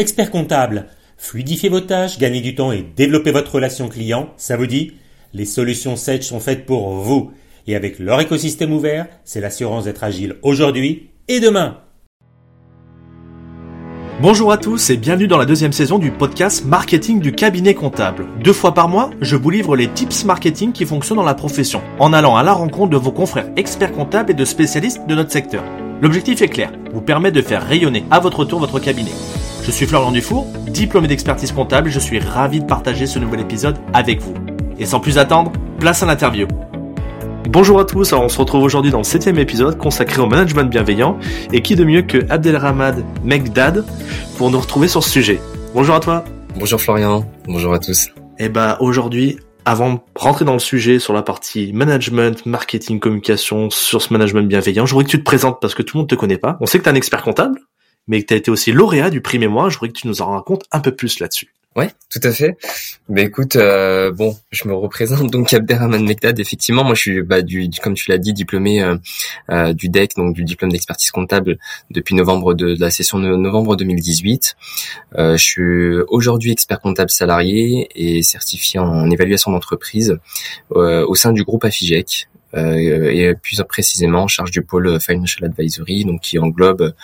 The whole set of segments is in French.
Expert comptable, fluidifiez vos tâches, gagnez du temps et développez votre relation client, ça vous dit? Les solutions Sage sont faites pour vous. Et avec leur écosystème ouvert, c'est l'assurance d'être agile aujourd'hui et demain. Bonjour à tous et bienvenue dans la deuxième saison du podcast Marketing du cabinet comptable. Deux fois par mois, je vous livre les tips marketing qui fonctionnent dans la profession, en allant à la rencontre de vos confrères experts comptables et de spécialistes de notre secteur. L'objectif est clair, vous permettre de faire rayonner à votre tour votre cabinet. Je suis Florian Dufour, diplômé d'expertise comptable je suis ravi de partager ce nouvel épisode avec vous. Et sans plus attendre, place à l'interview. Bonjour à tous, alors on se retrouve aujourd'hui dans le septième épisode consacré au management bienveillant et qui de mieux que Abdelrahmad Megdad pour nous retrouver sur ce sujet. Bonjour à toi. Bonjour Florian, bonjour à tous. Et eh bah aujourd'hui, avant de rentrer dans le sujet sur la partie management, marketing, communication, sur ce management bienveillant, je voudrais que tu te présentes parce que tout le monde te connaît pas. On sait que tu es un expert comptable, mais que tu as été aussi lauréat du prix mémoire, je voudrais que tu nous en racontes un peu plus là-dessus. Ouais, tout à fait. Ben écoute, euh, bon, je me représente donc Abderrahman Mekdad. Effectivement, moi je suis, bah, comme tu l'as dit, diplômé euh, euh, du DEC, donc du diplôme d'expertise comptable depuis novembre de, la session de novembre 2018. je suis aujourd'hui expert comptable salarié et certifié en évaluation d'entreprise au sein du groupe Afigec, et plus précisément en charge du pôle Financial Advisory, donc qui englobe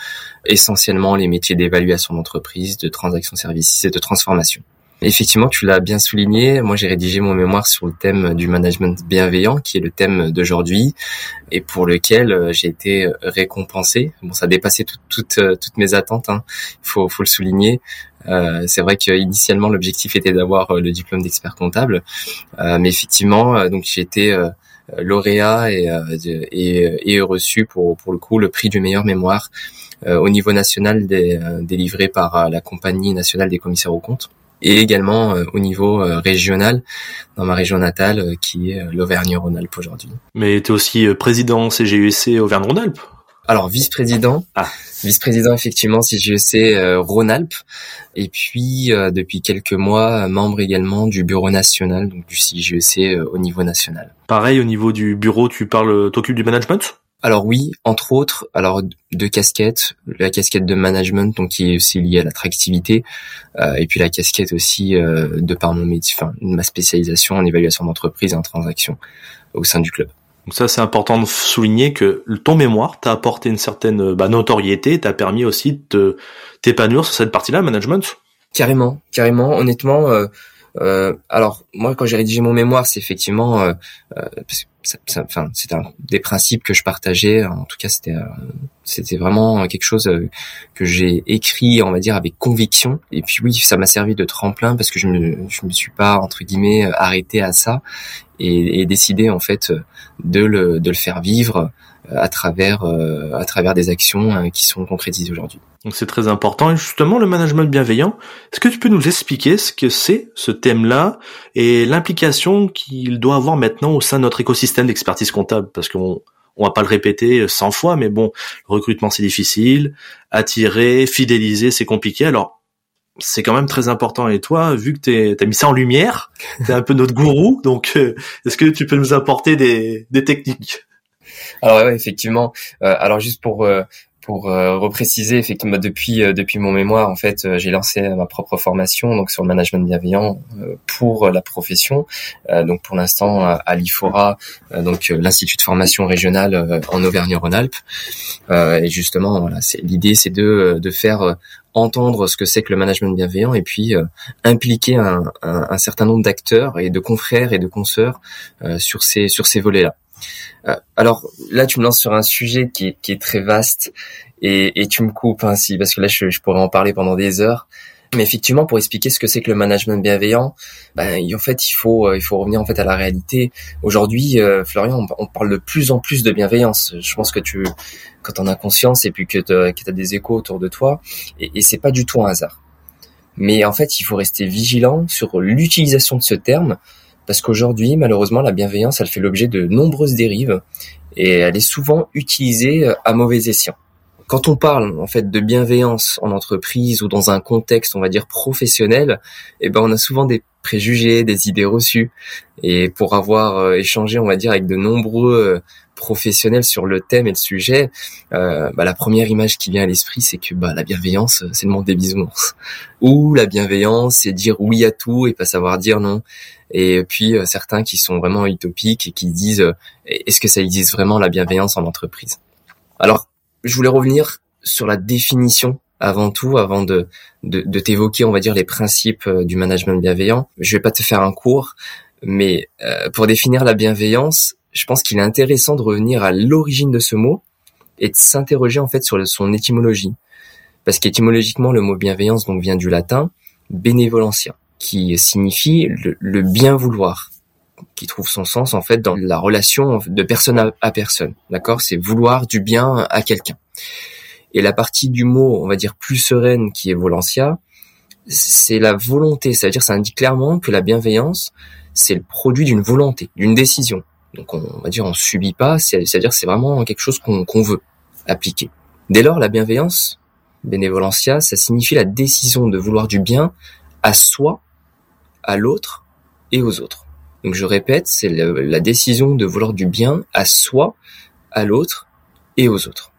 essentiellement les métiers d'évaluation d'entreprise, de transaction services et de transformation. Effectivement, tu l'as bien souligné. Moi, j'ai rédigé mon mémoire sur le thème du management bienveillant, qui est le thème d'aujourd'hui, et pour lequel euh, j'ai été récompensé. Bon, ça a dépassé toutes toutes mes attentes. Hein. Il faut, faut le souligner. Euh, c'est vrai qu'initialement l'objectif était d'avoir le diplôme d'expert comptable, euh, mais effectivement, donc j'ai été euh, lauréat et, euh, et, et, reçu pour, pour le coup le prix du meilleur mémoire euh, au niveau national délivré par la compagnie nationale des commissaires aux comptes et également au niveau régional dans ma région natale qui est l'Auvergne-Rhône-Alpes aujourd'hui. Mais tu es aussi président CGUC Auvergne-Rhône-Alpes alors vice-président, ah. vice-président effectivement CGEC euh, Rhône-Alpes, et puis euh, depuis quelques mois membre également du bureau national, donc du CGEC euh, au niveau national. Pareil au niveau du bureau, tu parles, t'occupes du management? Alors oui, entre autres, alors deux casquettes, la casquette de management donc qui est aussi liée à l'attractivité, et puis la casquette aussi de par mon métier, enfin ma spécialisation en évaluation d'entreprise et en transaction au sein du club. Donc ça, c'est important de souligner que ton mémoire t'a apporté une certaine bah, notoriété, t'a permis aussi de t'épanouir sur cette partie-là, management. Carrément, carrément. Honnêtement, euh, euh, alors moi, quand j'ai rédigé mon mémoire, c'est effectivement, euh, euh enfin, un des principes que je partageais. En tout cas, c'était, euh, c'était vraiment quelque chose que j'ai écrit, on va dire, avec conviction. Et puis oui, ça m'a servi de tremplin parce que je me, je me suis pas entre guillemets arrêté à ça et, et décidé en fait de le, de le faire vivre euh, à travers euh, à travers des actions euh, qui sont concrétisées aujourd'hui. Donc c'est très important et justement le management bienveillant. Est-ce que tu peux nous expliquer ce que c'est ce thème-là et l'implication qu'il doit avoir maintenant au sein de notre écosystème d'expertise comptable? Parce qu'on on va pas le répéter 100 fois mais bon, le recrutement c'est difficile, attirer, fidéliser c'est compliqué. Alors c'est quand même très important. Et toi, vu que tu as mis ça en lumière, tu es un peu notre gourou, donc euh, est-ce que tu peux nous apporter des, des techniques? Alors ouais, effectivement. Euh, alors juste pour euh, pour euh, repréciser, effectivement, depuis depuis mon mémoire, en fait, j'ai lancé ma propre formation donc sur le management bienveillant pour la profession. donc pour l'instant à l'IFORA, donc l'institut de formation régional en Auvergne-Rhône-Alpes. et justement, voilà, c'est l'idée, c'est de de faire entendre ce que c'est que le management bienveillant et puis euh, impliquer un, un, un, certain nombre d'acteurs et de confrères et de consoeurs euh, sur ces sur ces volets-là. Euh, alors là, tu me lances sur un sujet qui est, très vaste et, tu me coupes ainsi parce que là, je, pourrais en parler pendant des heures. Mais effectivement, pour expliquer ce que c'est que le management bienveillant, ben, en fait, il faut, il faut revenir en fait à la réalité. Aujourd'hui, Florian, on, parle de plus en plus de bienveillance. Je pense que tu, quand on a conscience et puis que tu as, des échos autour de toi. Et, et c'est pas du tout un hasard. Mais en fait, il faut rester vigilant sur l'utilisation de ce terme parce qu'aujourd'hui, malheureusement, la bienveillance, elle fait l'objet de nombreuses dérives et elle est souvent utilisée à mauvais escient. Quand on parle en fait de bienveillance en entreprise ou dans un contexte, on va dire professionnel, eh ben on a souvent des préjugés, des idées reçues. Et pour avoir euh, échangé, on va dire, avec de nombreux professionnels sur le thème et le sujet, euh, bah, la première image qui vient à l'esprit, c'est que bah, la bienveillance, c'est le monde des bisounours. Ou la bienveillance, c'est dire oui à tout et pas savoir dire non. Et puis euh, certains qui sont vraiment utopiques et qui disent euh, est-ce que ça existe vraiment la bienveillance en entreprise? Alors, je voulais revenir sur la définition avant tout, avant de, de, de t'évoquer, on va dire, les principes euh, du management bienveillant. Je vais pas te faire un cours, mais euh, pour définir la bienveillance, je pense qu'il est intéressant de revenir à l'origine de ce mot et de s'interroger en fait sur son étymologie. Parce qu'étymologiquement, le mot bienveillance donc vient du latin benevolentia, qui signifie le, bien vouloir, qui trouve son sens en fait dans la relation de personne à, personne. D'accord? C'est vouloir du bien à quelqu'un. Et la partie du mot, on va dire plus sereine, qui est volentia, c'est la volonté, c'est-à-dire ça indique clairement que la bienveillance, c'est le produit d'une volonté, d'une décision. Donc on, va dire on subit pas, c'est-à-dire c'est vraiment quelque chose qu'on veut appliquer. Dès lors, la bienveillance, benevolentia, ça signifie la décision de vouloir du bien à soi, à l'autre et aux autres. Donc je répète, c'est la décision de vouloir du bien à soi, à l'autre et aux autres.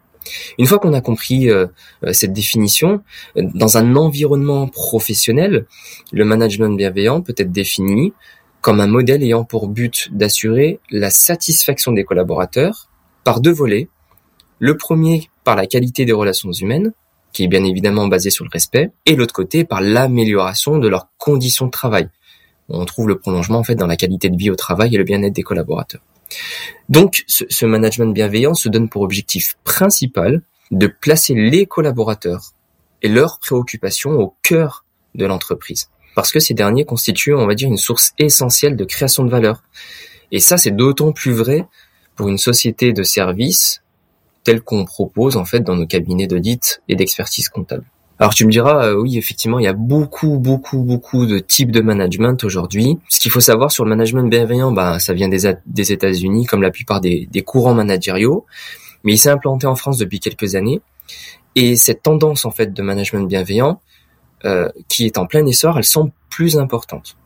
Une fois qu'on a compris euh, euh, cette définition, dans un environnement professionnel, le management bienveillant peut être défini comme un modèle ayant pour but d'assurer la satisfaction des collaborateurs par deux volets. Le premier par la qualité des relations humaines, qui est bien évidemment basé sur le respect, et l'autre côté par l'amélioration de leurs conditions de travail. On trouve le prolongement en fait dans la qualité de vie au travail et le bien-être des collaborateurs. Donc, ce, management bienveillant se donne pour objectif principal de placer les collaborateurs et leurs préoccupations au cœur de l'entreprise. Parce que ces derniers constituent, on va dire, une source essentielle de création de valeur. Et ça, c'est d'autant plus vrai pour une société de services telle qu'on propose, en fait, dans nos cabinets d'audit et d'expertise comptable. Alors tu me diras, euh, oui, effectivement, il y a beaucoup, beaucoup, beaucoup de types de management aujourd'hui. Ce qu'il faut savoir sur le management bienveillant, bah, ça vient des, États-Unis, comme la plupart des, des courants managériaux, mais il s'est implanté en France depuis quelques années. Et cette tendance en fait de management bienveillant, euh, qui est en plein essor, elle semble plus importante.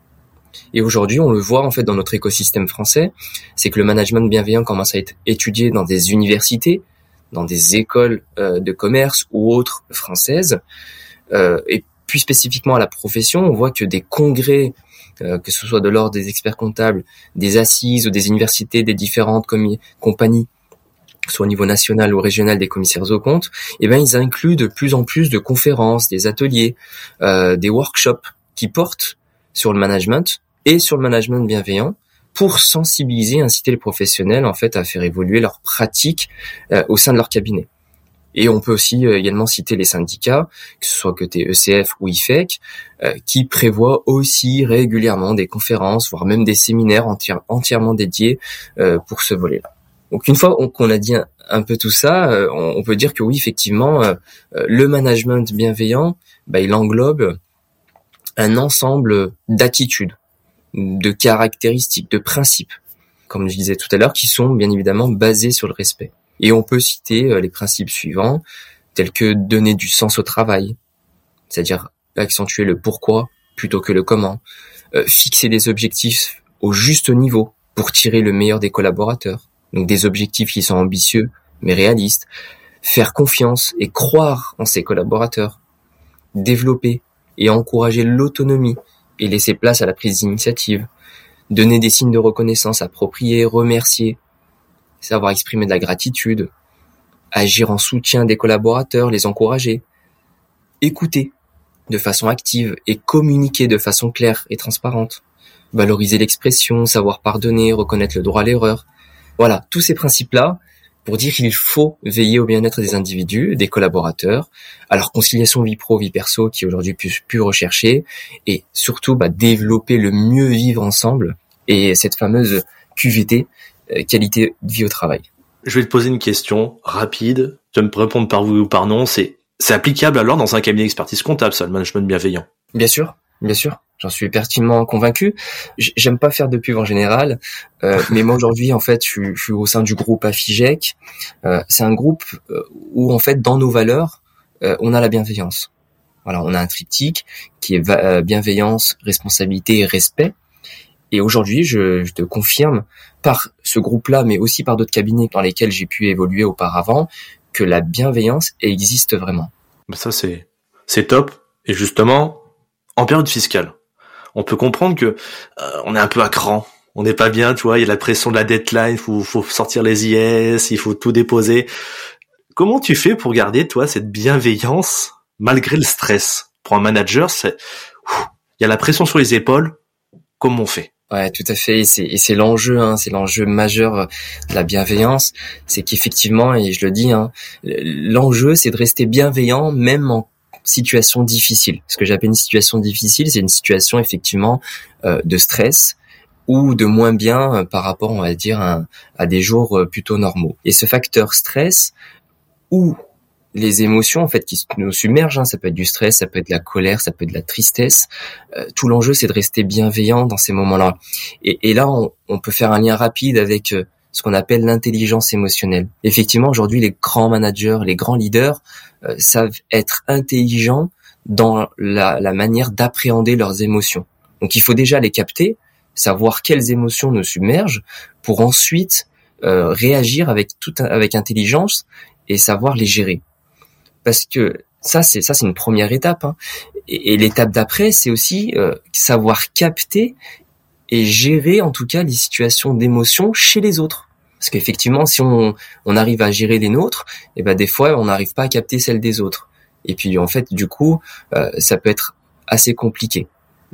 Et aujourd'hui, on le voit en fait dans notre écosystème français, c'est que le management bienveillant commence à être étudié dans des universités, dans des écoles euh, de commerce ou autres françaises. Euh, et plus spécifiquement à la profession, on voit que des congrès, euh, que ce soit de l'ordre des experts comptables, des assises ou des universités des différentes compagnies, soit au niveau national ou régional des commissaires aux comptes, eh ben ils incluent de plus en plus de conférences, des ateliers, des workshops qui portent sur le management et sur le management bienveillant pour sensibiliser, inciter les professionnels en fait à faire évoluer leurs pratiques euh, au sein de leur cabinet. Et on peut aussi euh, également citer les syndicats, que ce soit côté ECF ou IFEC, euh, qui prévoient aussi régulièrement des conférences, voire même des séminaires entièrement dédiés pour ce volet-là. Donc une fois qu'on a dit un, peu tout ça, on, peut dire que oui, effectivement, le management bienveillant, bah, il englobe un ensemble d'attitudes de caractéristiques, de principes, comme je disais tout à l'heure, qui sont bien évidemment basés sur le respect. Et on peut citer euh, les principes suivants, tels que donner du sens au travail, c'est-à-dire accentuer le pourquoi plutôt que le comment, euh, fixer des objectifs au juste niveau pour tirer le meilleur des collaborateurs, donc des objectifs qui sont ambitieux mais réalistes, faire confiance et croire en ses collaborateurs, développer et encourager l'autonomie et laisser place à la prise d'initiative, donner des signes de reconnaissance appropriés, remercier, savoir exprimer de la gratitude, agir en soutien des collaborateurs, les encourager, écouter de façon active et communiquer de façon claire et transparente, valoriser l'expression, savoir pardonner, reconnaître le droit à l'erreur. Voilà, tous ces principes-là, pour dire qu'il faut veiller au bien-être des individus, des collaborateurs, à leur conciliation vie pro vie perso qui est aujourd'hui plus, plus recherchée, et surtout bah, développer le mieux vivre ensemble et cette fameuse QVT, euh, qualité de vie au travail. Je vais te poser une question rapide. Tu vas me répondre par oui ou par non. C'est c'est applicable alors dans un cabinet d'expertise comptable, ça, le management bienveillant? Bien sûr, bien sûr. J'en suis pertinemment convaincu. J'aime pas faire de pub en général, euh, mais moi aujourd'hui en fait, je, suis au sein du groupe Afigec. Euh, c'est un groupe euh, où en fait dans nos valeurs, euh, on a la bienveillance. Voilà, on a un triptyque qui est euh, bienveillance, responsabilité et respect. Et aujourd'hui, je, je, te confirme par ce groupe-là, mais aussi par d'autres cabinets dans lesquels j'ai pu évoluer auparavant, que la bienveillance existe vraiment. Ça c'est c'est top. Et justement, en période fiscale, on peut comprendre que euh, on est un peu à cran. On n'est pas bien, tu vois, il y a la pression de la deadline, il faut, faut sortir les IS, il faut tout déposer. Comment tu fais pour garder, toi, cette bienveillance malgré le stress? Pour un manager, c'est, il y a la pression sur les épaules. Comment on fait? Ouais, tout à fait. Et c'est l'enjeu, hein, c'est l'enjeu majeur de la bienveillance. C'est qu'effectivement, et je le dis, hein, l'enjeu, c'est de rester bienveillant même en situation difficile. Ce que j'appelle une situation difficile, c'est une situation effectivement euh, de stress ou de moins bien euh, par rapport, on va dire, à, des jours euh, plutôt normaux. Et ce facteur stress ou les émotions en fait qui nous submergent, hein, ça peut être du stress, ça peut être de la colère, ça peut être de la tristesse. tout l'enjeu, c'est de rester bienveillant dans ces moments-là. Et, là, on, peut faire un lien rapide avec ce qu'on appelle l'intelligence émotionnelle. Effectivement, aujourd'hui, les grands managers, les grands leaders euh, savent être intelligents dans la, la manière d'appréhender leurs émotions. Donc il faut déjà les capter, savoir quelles émotions nous submergent, pour ensuite euh, réagir avec toute avec intelligence et savoir les gérer. Parce que ça c'est ça c'est une première étape. Hein. Et, l'étape d'après c'est aussi euh, savoir capter et gérer en tout cas les situations d'émotion chez les autres. Parce qu'effectivement, si on, on, arrive à gérer les nôtres, et eh ben des fois on n'arrive pas à capter celles des autres. Et puis en fait, du coup, euh, ça peut être assez compliqué.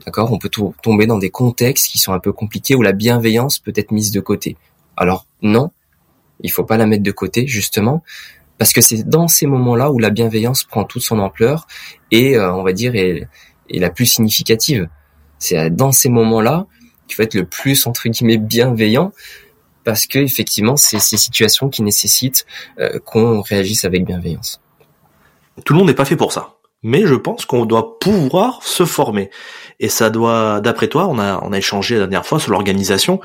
D'accord? On peut tomber dans des contextes qui sont un peu compliqués où la bienveillance peut être mise de côté. Alors non, il faut pas la mettre de côté justement parce que c'est dans ces moments-là où la bienveillance prend toute son ampleur et euh, on va dire est, est la plus significative. C'est dans ces moments-là qu'il faut être le plus entre guillemets bienveillant parce que effectivement, c'est ces situations qui nécessitent euh, qu'on réagisse avec bienveillance. Tout le monde n'est pas fait pour ça, mais je pense qu'on doit pouvoir se former. Et ça doit, d'après toi, on a on a échangé la dernière fois sur l'organisation,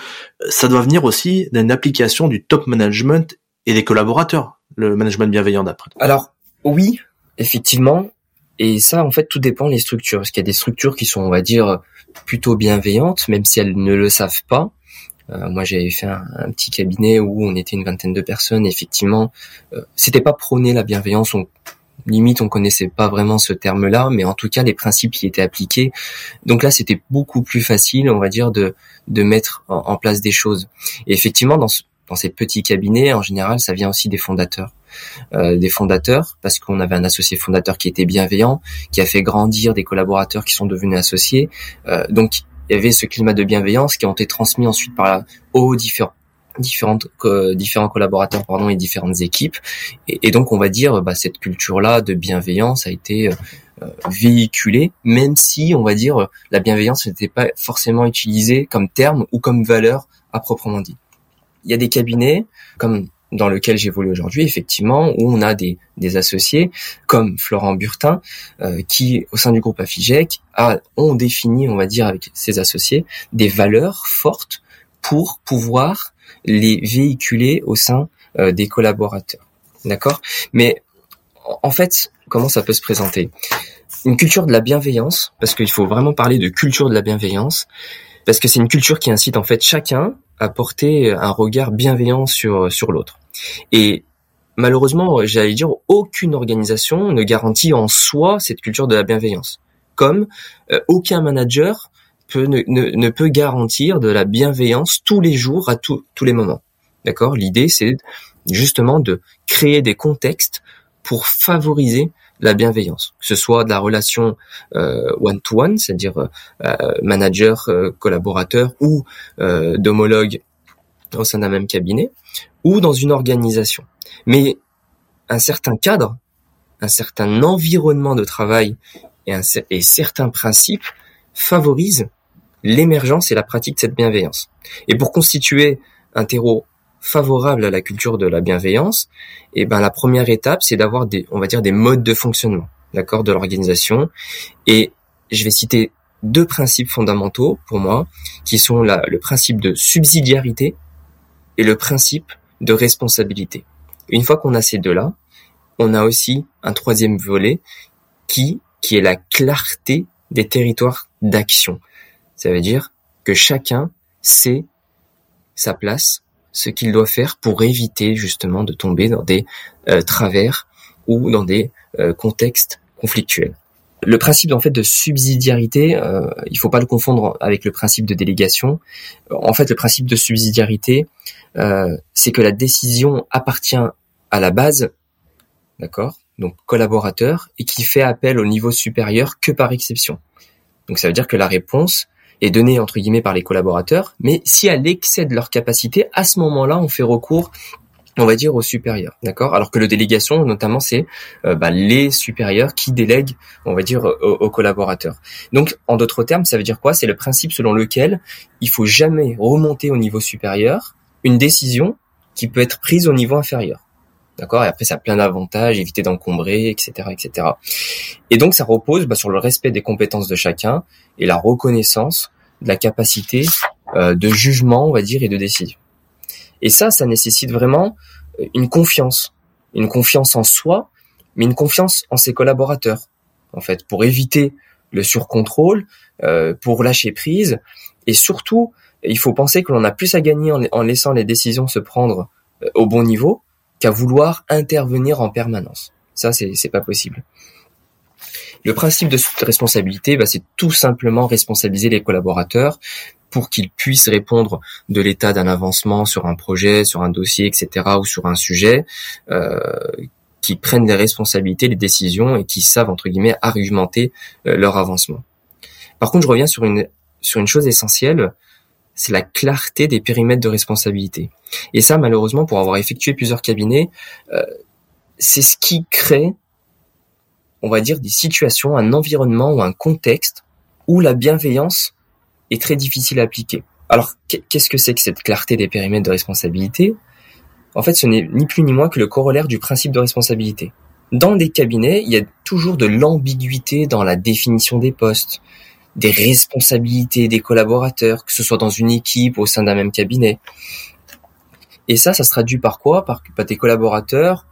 ça doit venir aussi d'une application du top management et des collaborateurs, le management bienveillant d'après. Alors oui, effectivement, et ça, en fait, tout dépend des structures. Parce qu'il y a des structures qui sont, on va dire, plutôt bienveillantes, même si elles ne le savent pas. Euh, moi, j'avais fait un, petit cabinet où on était une vingtaine de personnes. effectivement, euh, c'était pas prôner la bienveillance. On, limite, on connaissait pas vraiment ce terme-là, mais en tout cas, les principes y étaient appliqués. Donc là, c'était beaucoup plus facile, on va dire, de de mettre en, place des choses. Et effectivement, dans dans ces petits cabinets, en général, ça vient aussi des fondateurs. Euh, des fondateurs parce qu'on avait un associé fondateur qui était bienveillant, qui a fait grandir des collaborateurs qui sont devenus associés. Euh, donc il y avait ce climat de bienveillance qui ont été transmis ensuite par aux différents différentes différents collaborateurs pardon et différentes équipes et, donc on va dire bah, cette culture là de bienveillance a été euh, véhiculée même si on va dire la bienveillance n'était pas forcément utilisée comme terme ou comme valeur à proprement dit il y a des cabinets comme dans lequel j'évolue aujourd'hui, effectivement, où on a des, des associés comme Florent Burtin, euh, qui, au sein du groupe Afigec, a, ont défini, on va dire, avec ses associés, des valeurs fortes pour pouvoir les véhiculer au sein euh, des collaborateurs. D'accord? Mais en fait, comment ça peut se présenter? Une culture de la bienveillance, parce qu'il faut vraiment parler de culture de la bienveillance, parce que c'est une culture qui incite en fait chacun à porter un regard bienveillant sur sur l'autre. Et malheureusement, j'allais dire, aucune organisation ne garantit en soi cette culture de la bienveillance. Comme euh, aucun manager ne, peut garantir de la bienveillance tous les jours, à tous les moments. D'accord? L'idée, c'est justement de créer des contextes pour favoriser la bienveillance, que ce soit de la relation euh, one-to-one, c'est-à-dire euh, manager, collaborateur ou d'homologue au sein d'un même cabinet, ou dans une organisation. Mais un certain cadre, un certain environnement de travail et, un, et certains principes favorisent l'émergence et la pratique de cette bienveillance. Et pour constituer un terreau favorable à la culture de la bienveillance, eh ben la première étape, c'est d'avoir des, on va dire, des modes de fonctionnement, d'accord, de l'organisation. Et je vais citer deux principes fondamentaux pour moi, qui sont la, le principe de subsidiarité et le principe de responsabilité. Une fois qu'on a ces deux-là, on a aussi un troisième volet qui, qui est la clarté des territoires d'action. Ça veut dire que chacun sait sa place ce qu'il doit faire pour éviter justement de tomber dans des travers ou dans des contextes conflictuels. Le principe en fait de subsidiarité, euh, il faut pas le confondre avec le principe de délégation. En fait, le principe de subsidiarité, euh, c'est que la décision appartient à la base, d'accord, donc collaborateur, et qui fait appel au niveau supérieur que par exception. Donc ça veut dire que la réponse est donnée entre guillemets par les collaborateurs, mais si elle excède leur capacité, à ce moment-là, on fait recours on va dire aux supérieurs, d'accord? Alors que le délégation, notamment, c'est euh, bah, les supérieurs qui délèguent, on va dire, aux, collaborateurs. Donc, en d'autres termes, ça veut dire quoi? C'est le principe selon lequel il faut jamais remonter au niveau supérieur une décision qui peut être prise au niveau inférieur. D'accord? Et après, ça a plein d'avantages, éviter d'encombrer, etc., etc. Et donc, ça repose bah, sur le respect des compétences de chacun et la reconnaissance de la capacité euh, de jugement, on va dire, et de décision. Et ça, ça nécessite vraiment euh, une confiance, une confiance en soi, mais une confiance en ses collaborateurs, en fait, pour éviter le surcontrôle, euh, pour lâcher prise, et surtout, il faut penser que l'on a plus à gagner en, laissant les décisions se prendre euh, au bon niveau qu'à vouloir intervenir en permanence. Ça, c'est c'est pas possible. Le principe de responsabilité, bah, c'est tout simplement responsabiliser les collaborateurs, pour qu'ils puissent répondre de l'état d'un avancement sur un projet, sur un dossier, etc., ou sur un sujet, euh, qui prennent les responsabilités, les décisions et qui savent entre guillemets argumenter euh, leur avancement. Par contre, je reviens sur une sur une chose essentielle, c'est la clarté des périmètres de responsabilité. Et ça, malheureusement, pour avoir effectué plusieurs cabinets, euh, c'est ce qui crée, on va dire, des situations, un environnement ou un contexte où la bienveillance est très difficile à appliquer. Alors, qu'est-ce que c'est que cette clarté des périmètres de responsabilité? En fait, ce n'est ni plus ni moins que le corollaire du principe de responsabilité. Dans des cabinets, il y a toujours de l'ambiguïté dans la définition des postes, des responsabilités des collaborateurs, que ce soit dans une équipe au sein d'un même cabinet. Et ça, ça se traduit par quoi? Par, par des collaborateurs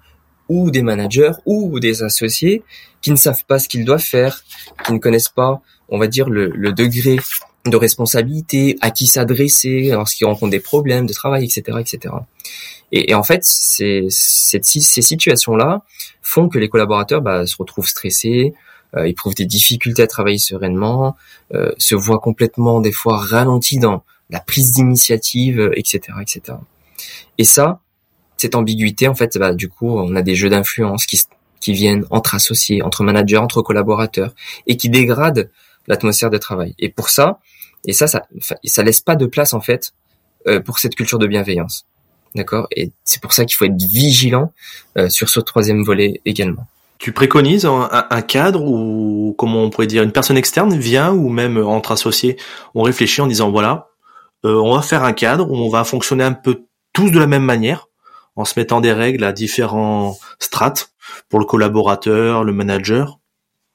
ou des managers ou des associés qui ne savent pas ce qu'ils doivent faire, qui ne connaissent pas, on va dire, le, le degré de responsabilité, à qui s'adresser lorsqu'ils rencontrent des problèmes de travail, etc., etc. Et, en fait, ces, ces situations-là font que les collaborateurs bah, se retrouvent stressés, éprouvent des difficultés à travailler sereinement, euh, se voient complètement des fois ralentis dans la prise d'initiative, etc., etc. Et ça, cette ambiguïté, en fait, bah, du coup, on a des jeux d'influence qui, qui viennent entre associés, entre managers, entre collaborateurs, et qui dégradent l'atmosphère de travail. Et pour ça, et ça, ça, ça laisse pas de place en fait euh, pour cette culture de bienveillance. D'accord? Et c'est pour ça qu'il faut être vigilant euh, sur ce troisième volet également. Tu préconises un, cadre ou comment on pourrait dire une personne externe vient ou même entre associés, on réfléchit en disant voilà, euh, on va faire un cadre où on va fonctionner un peu tous de la même manière en se mettant des règles à différents strates pour le collaborateur, le manager.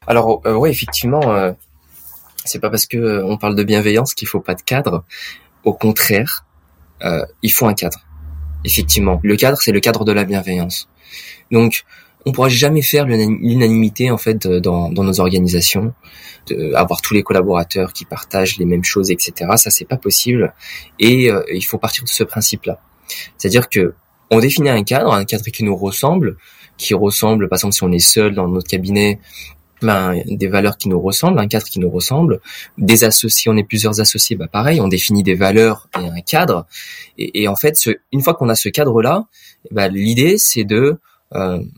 Alors euh, ouais effectivement c'est pas parce que euh, on parle de bienveillance qu'il faut pas de cadre. Au contraire, euh, il faut un cadre. Effectivement, le cadre, c'est le cadre de la bienveillance. Donc, on pourra jamais faire l'unanimité en fait dans, dans, nos organisations, de avoir tous les collaborateurs qui partagent les mêmes choses, etc. Ça, c'est pas possible. Et euh, il faut partir de ce principe-là. C'est-à-dire que on définit un cadre, un cadre qui nous ressemble, qui ressemble, par exemple, si on est seul dans notre cabinet, ben, des valeurs qui nous ressemblent, un cadre qui nous ressemble. Des associés, on est plusieurs associés, bah pareil, on définit des valeurs et un cadre. Et, en fait, une fois qu'on a ce cadre-là, bah, l'idée c'est de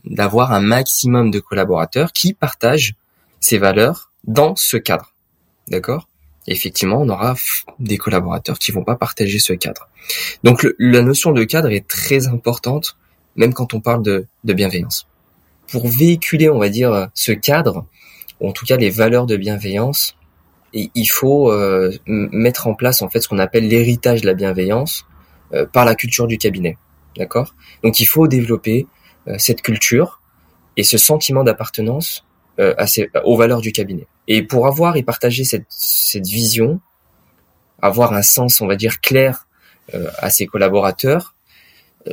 d'avoir un maximum de collaborateurs qui partagent ces valeurs dans ce cadre. D'accord? Effectivement, on aura des collaborateurs qui vont pas partager ce cadre. Donc la notion de cadre est très importante, même quand on parle de, bienveillance pour véhiculer, on va dire, ce cadre, ou en tout cas les valeurs de bienveillance, il faut euh, mettre en place en fait ce qu'on appelle l'héritage de la bienveillance euh, par la culture du cabinet. D'accord? Donc il faut développer euh, cette culture et ce sentiment d'appartenance aux valeurs du cabinet. Et pour avoir et partager cette, cette vision, avoir un sens, on va dire, clair à ses collaborateurs,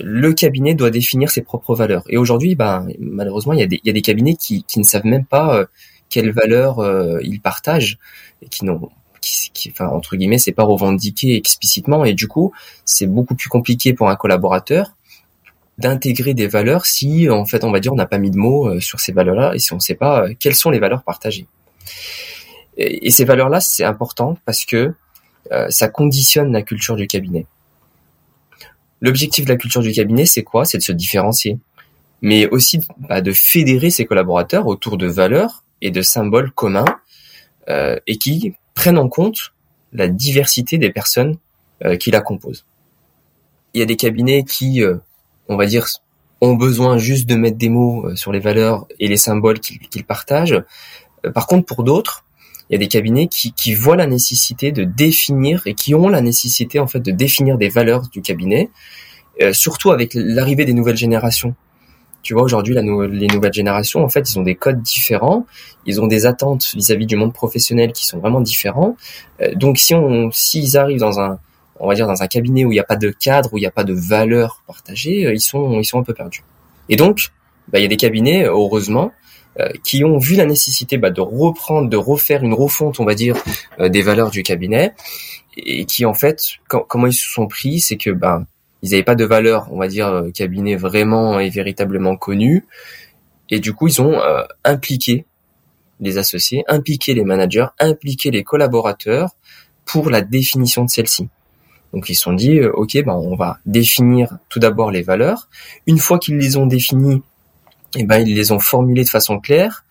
le cabinet doit définir ses propres valeurs. Et aujourd'hui, ben, malheureusement, il y, a des, il y a des cabinets qui, qui ne savent même pas euh, quelles valeurs euh, ils partagent et qui n'ont qui, qui, enfin entre guillemets, c'est pas revendiqué explicitement, et du coup, c'est beaucoup plus compliqué pour un collaborateur d'intégrer des valeurs si, en fait, on va dire, on n'a pas mis de mots euh, sur ces valeurs-là et si on ne sait pas euh, quelles sont les valeurs partagées. Et, ces valeurs-là, c'est important parce que euh, ça conditionne la culture du cabinet. L'objectif de la culture du cabinet, c'est quoi? C'est de se différencier, mais aussi bah, de fédérer ses collaborateurs autour de valeurs et de symboles communs et qui prennent en compte la diversité des personnes qui la composent. Il y a des cabinets qui on va dire, ont besoin juste de mettre des mots euh, sur les valeurs et les symboles qu'ils partagent. Euh, par contre, pour d'autres, il y a des cabinets qui, qui, voient la nécessité de définir et qui ont la nécessité en fait de définir des valeurs du cabinet, euh, surtout avec l'arrivée des nouvelles générations. Tu vois, aujourd'hui, les nouvelles générations, en fait, ils ont des codes différents, ils ont des attentes vis-à-vis du monde professionnel qui sont vraiment différents. donc, si on, s'ils arrivent dans un on va dire dans un cabinet où il n'y a pas de cadre, où il n'y a pas de valeur partagée, euh, ils sont ils sont un peu perdus. Et donc, bah, il y a des cabinets, heureusement, euh, qui ont vu la nécessité bah, de reprendre, de refaire une refonte, on va dire, euh, des valeurs du cabinet, et qui en fait, comment ils se sont pris, c'est que bah, ils n'avaient pas de valeur, on va dire, cabinet vraiment et véritablement connu, et du coup ils ont impliqué les associés, impliqué les managers, impliqué les collaborateurs pour la définition de celle-ci. Donc ils se sont dit, euh, ok, ben on va définir tout d'abord les valeurs. Une fois qu'ils les ont définies, eh ben ils les ont formulées de façon claire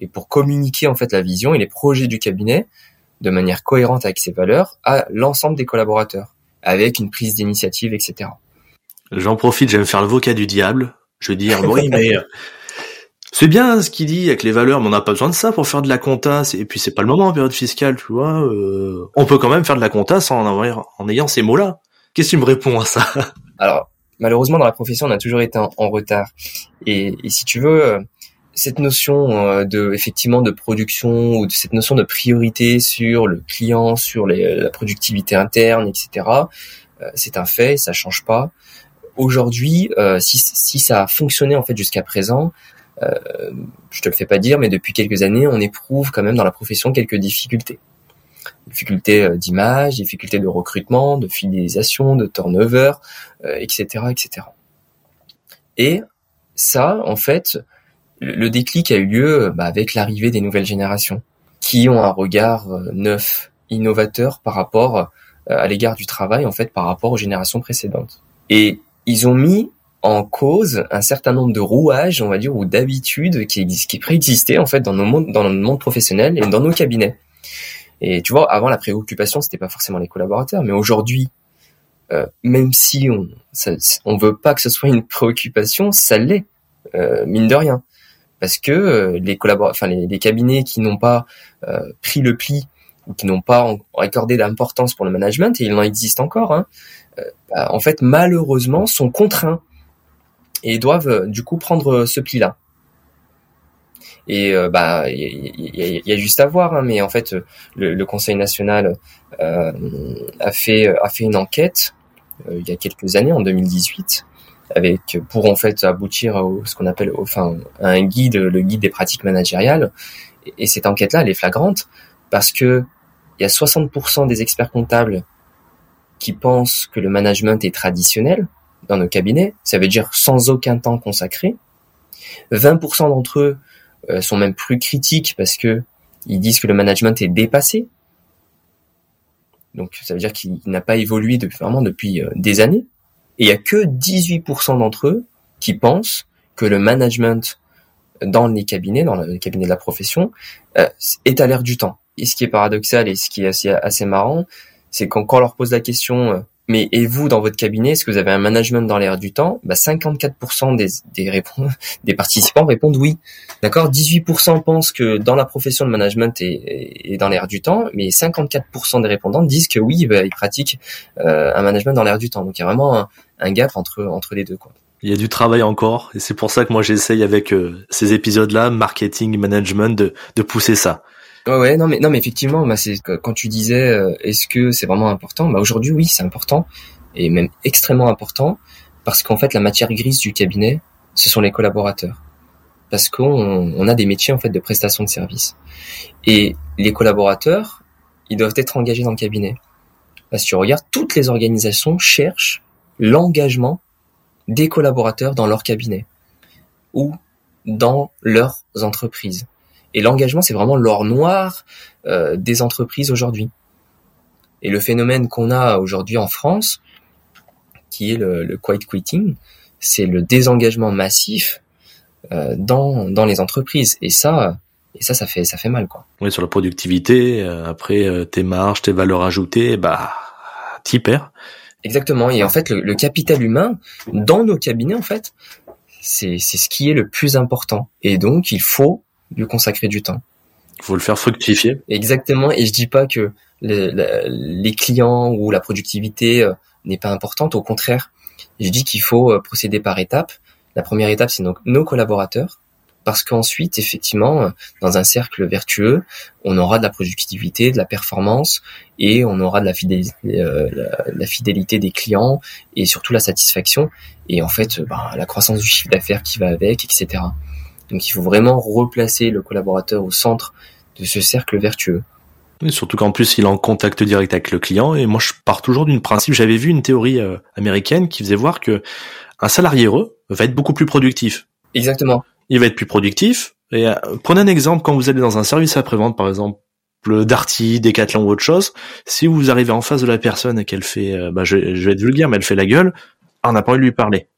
et pour communiquer en fait la vision et les projets du cabinet de manière cohérente avec ces valeurs à l'ensemble des collaborateurs, avec une prise d'initiative, etc. J'en profite, j'aime faire le vocat du diable. Je veux dire, oui, mais c'est bien ce qu'il dit avec les valeurs, mais on n'a pas besoin de ça pour faire de la compta. Et puis c'est pas le moment en période fiscale, tu vois. Euh, on peut quand même faire de la compta sans en, en ayant ces mots-là. Qu'est-ce que tu me réponds à ça? Alors malheureusement dans la profession on a toujours été en, retard. Et, si tu veux, euh, cette notion euh, de effectivement de production ou de cette notion de priorité sur le client, sur la productivité interne, etc. c'est un fait, ça change pas. Aujourd'hui, si, si ça a fonctionné en fait jusqu'à présent, euh, je te le fais pas dire, mais depuis quelques années, on éprouve quand même dans la profession quelques difficultés. Difficultés euh, d'image, difficultés de recrutement, de fidélisation, de turnover, etc., euh, etc. Et ça, en fait, le déclic a eu lieu bah, avec l'arrivée des nouvelles générations, qui ont un regard neuf, innovateur par rapport à l'égard du travail, en fait, par rapport aux générations précédentes. Et ils ont mis en cause un certain nombre de rouages, on va dire, ou d'habitudes qui, qui préexistaient en fait dans nos mondes, dans le monde professionnel et dans nos cabinets. Et tu vois, avant la préoccupation, c'était pas forcément les collaborateurs, mais aujourd'hui, euh, même si on ça, on veut pas que ce soit une préoccupation, ça l'est, euh, mine de rien, parce que euh, les collaborateurs, enfin les, les, cabinets qui n'ont pas euh, pris le pli ou qui n'ont pas accordé d'importance pour le management, et il en existe encore, hein, euh, bah, en fait malheureusement sont contraints et doivent euh, du coup prendre euh, ce pli-là. Et euh, bah il y, a juste à voir, hein, mais en fait le, Conseil national a fait a fait une enquête il y a quelques années, en 2018, avec pour en fait aboutir à ce qu'on appelle enfin un guide, le guide des pratiques managériales. Et, cette enquête-là, elle est flagrante parce que il y a 60% des experts comptables qui pensent que le management est traditionnel, dans nos cabinets, ça veut dire sans aucun temps consacré. 20% d'entre eux euh, sont même plus critiques parce que ils disent que le management est dépassé. Donc ça veut dire qu'il n'a pas évolué depuis, vraiment depuis euh, des années. Et il y a que 18% d'entre eux qui pensent que le management dans les cabinets, dans le cabinet de la profession, euh, est à l'air du temps. Et ce qui est paradoxal et ce qui est assez, assez marrant, c'est quand, on leur pose la question mais et vous, dans votre cabinet, est-ce que vous avez un management dans l'air du temps? Bah, 54% des, des, des participants répondent oui. D'accord? 18% pensent que dans la profession, le management est dans l'air du temps, mais 54% des répondants disent que oui, bah, ils pratiquent euh, un management dans l'air du temps. Donc il y a vraiment un, gap entre, entre les deux. Quoi. Il y a du travail encore, et c'est pour ça que moi j'essaye avec euh, ces épisodes-là, marketing, management, de, de pousser ça. Ouais, ouais, non, mais non, mais effectivement, bah, c'est quand tu disais, euh, est-ce que c'est vraiment important Bah aujourd'hui, oui, c'est important et même extrêmement important parce qu'en fait, la matière grise du cabinet, ce sont les collaborateurs, parce qu'on on a des métiers en fait de prestation de services et les collaborateurs, ils doivent être engagés dans le cabinet. Parce que tu regardes, toutes les organisations cherchent l'engagement des collaborateurs dans leur cabinet ou dans leurs entreprises. Et l'engagement, c'est vraiment l'or noir euh, des entreprises aujourd'hui. Et le phénomène qu'on a aujourd'hui en France, qui est le, le quiet quitting, c'est le désengagement massif euh, dans, dans les entreprises. Et ça, et ça, ça fait, ça fait mal, quoi. Oui, sur la productivité, euh, après tes marges, tes valeurs ajoutées, bah, t'y perds. Exactement. Et en fait, le, le, capital humain dans nos cabinets, en fait, c'est c'est ce qui est le plus important. Et donc, il faut lui consacrer du temps. Faut le faire fructifier. Exactement. Et je dis pas que les, les clients ou la productivité euh, n'est pas importante. Au contraire, je dis qu'il faut euh, procéder par étapes. La première étape, c'est donc nos collaborateurs, parce qu'ensuite, effectivement, euh, dans un cercle vertueux, on aura de la productivité, de la performance, et on aura de la fidélité, euh, la, la, fidélité des clients, et surtout la satisfaction, et en fait, ben, la croissance du chiffre d'affaires qui va avec, etc. Donc il faut vraiment replacer le collaborateur au centre de ce cercle vertueux. Et surtout qu'en plus il est en contact direct avec le client. Et moi je pars toujours d'une principe. J'avais vu une théorie euh, américaine qui faisait voir que un salarié heureux va être beaucoup plus productif. Exactement. Il va être plus productif. Et euh, prenez un exemple quand vous allez dans un service après-vente, par exemple Darty, Decathlon ou autre chose. Si vous arrivez en face de la personne et qu'elle fait, euh, bah, je, je, vais être vulgaire, mais elle fait la gueule, on n'a pas envie de lui parler.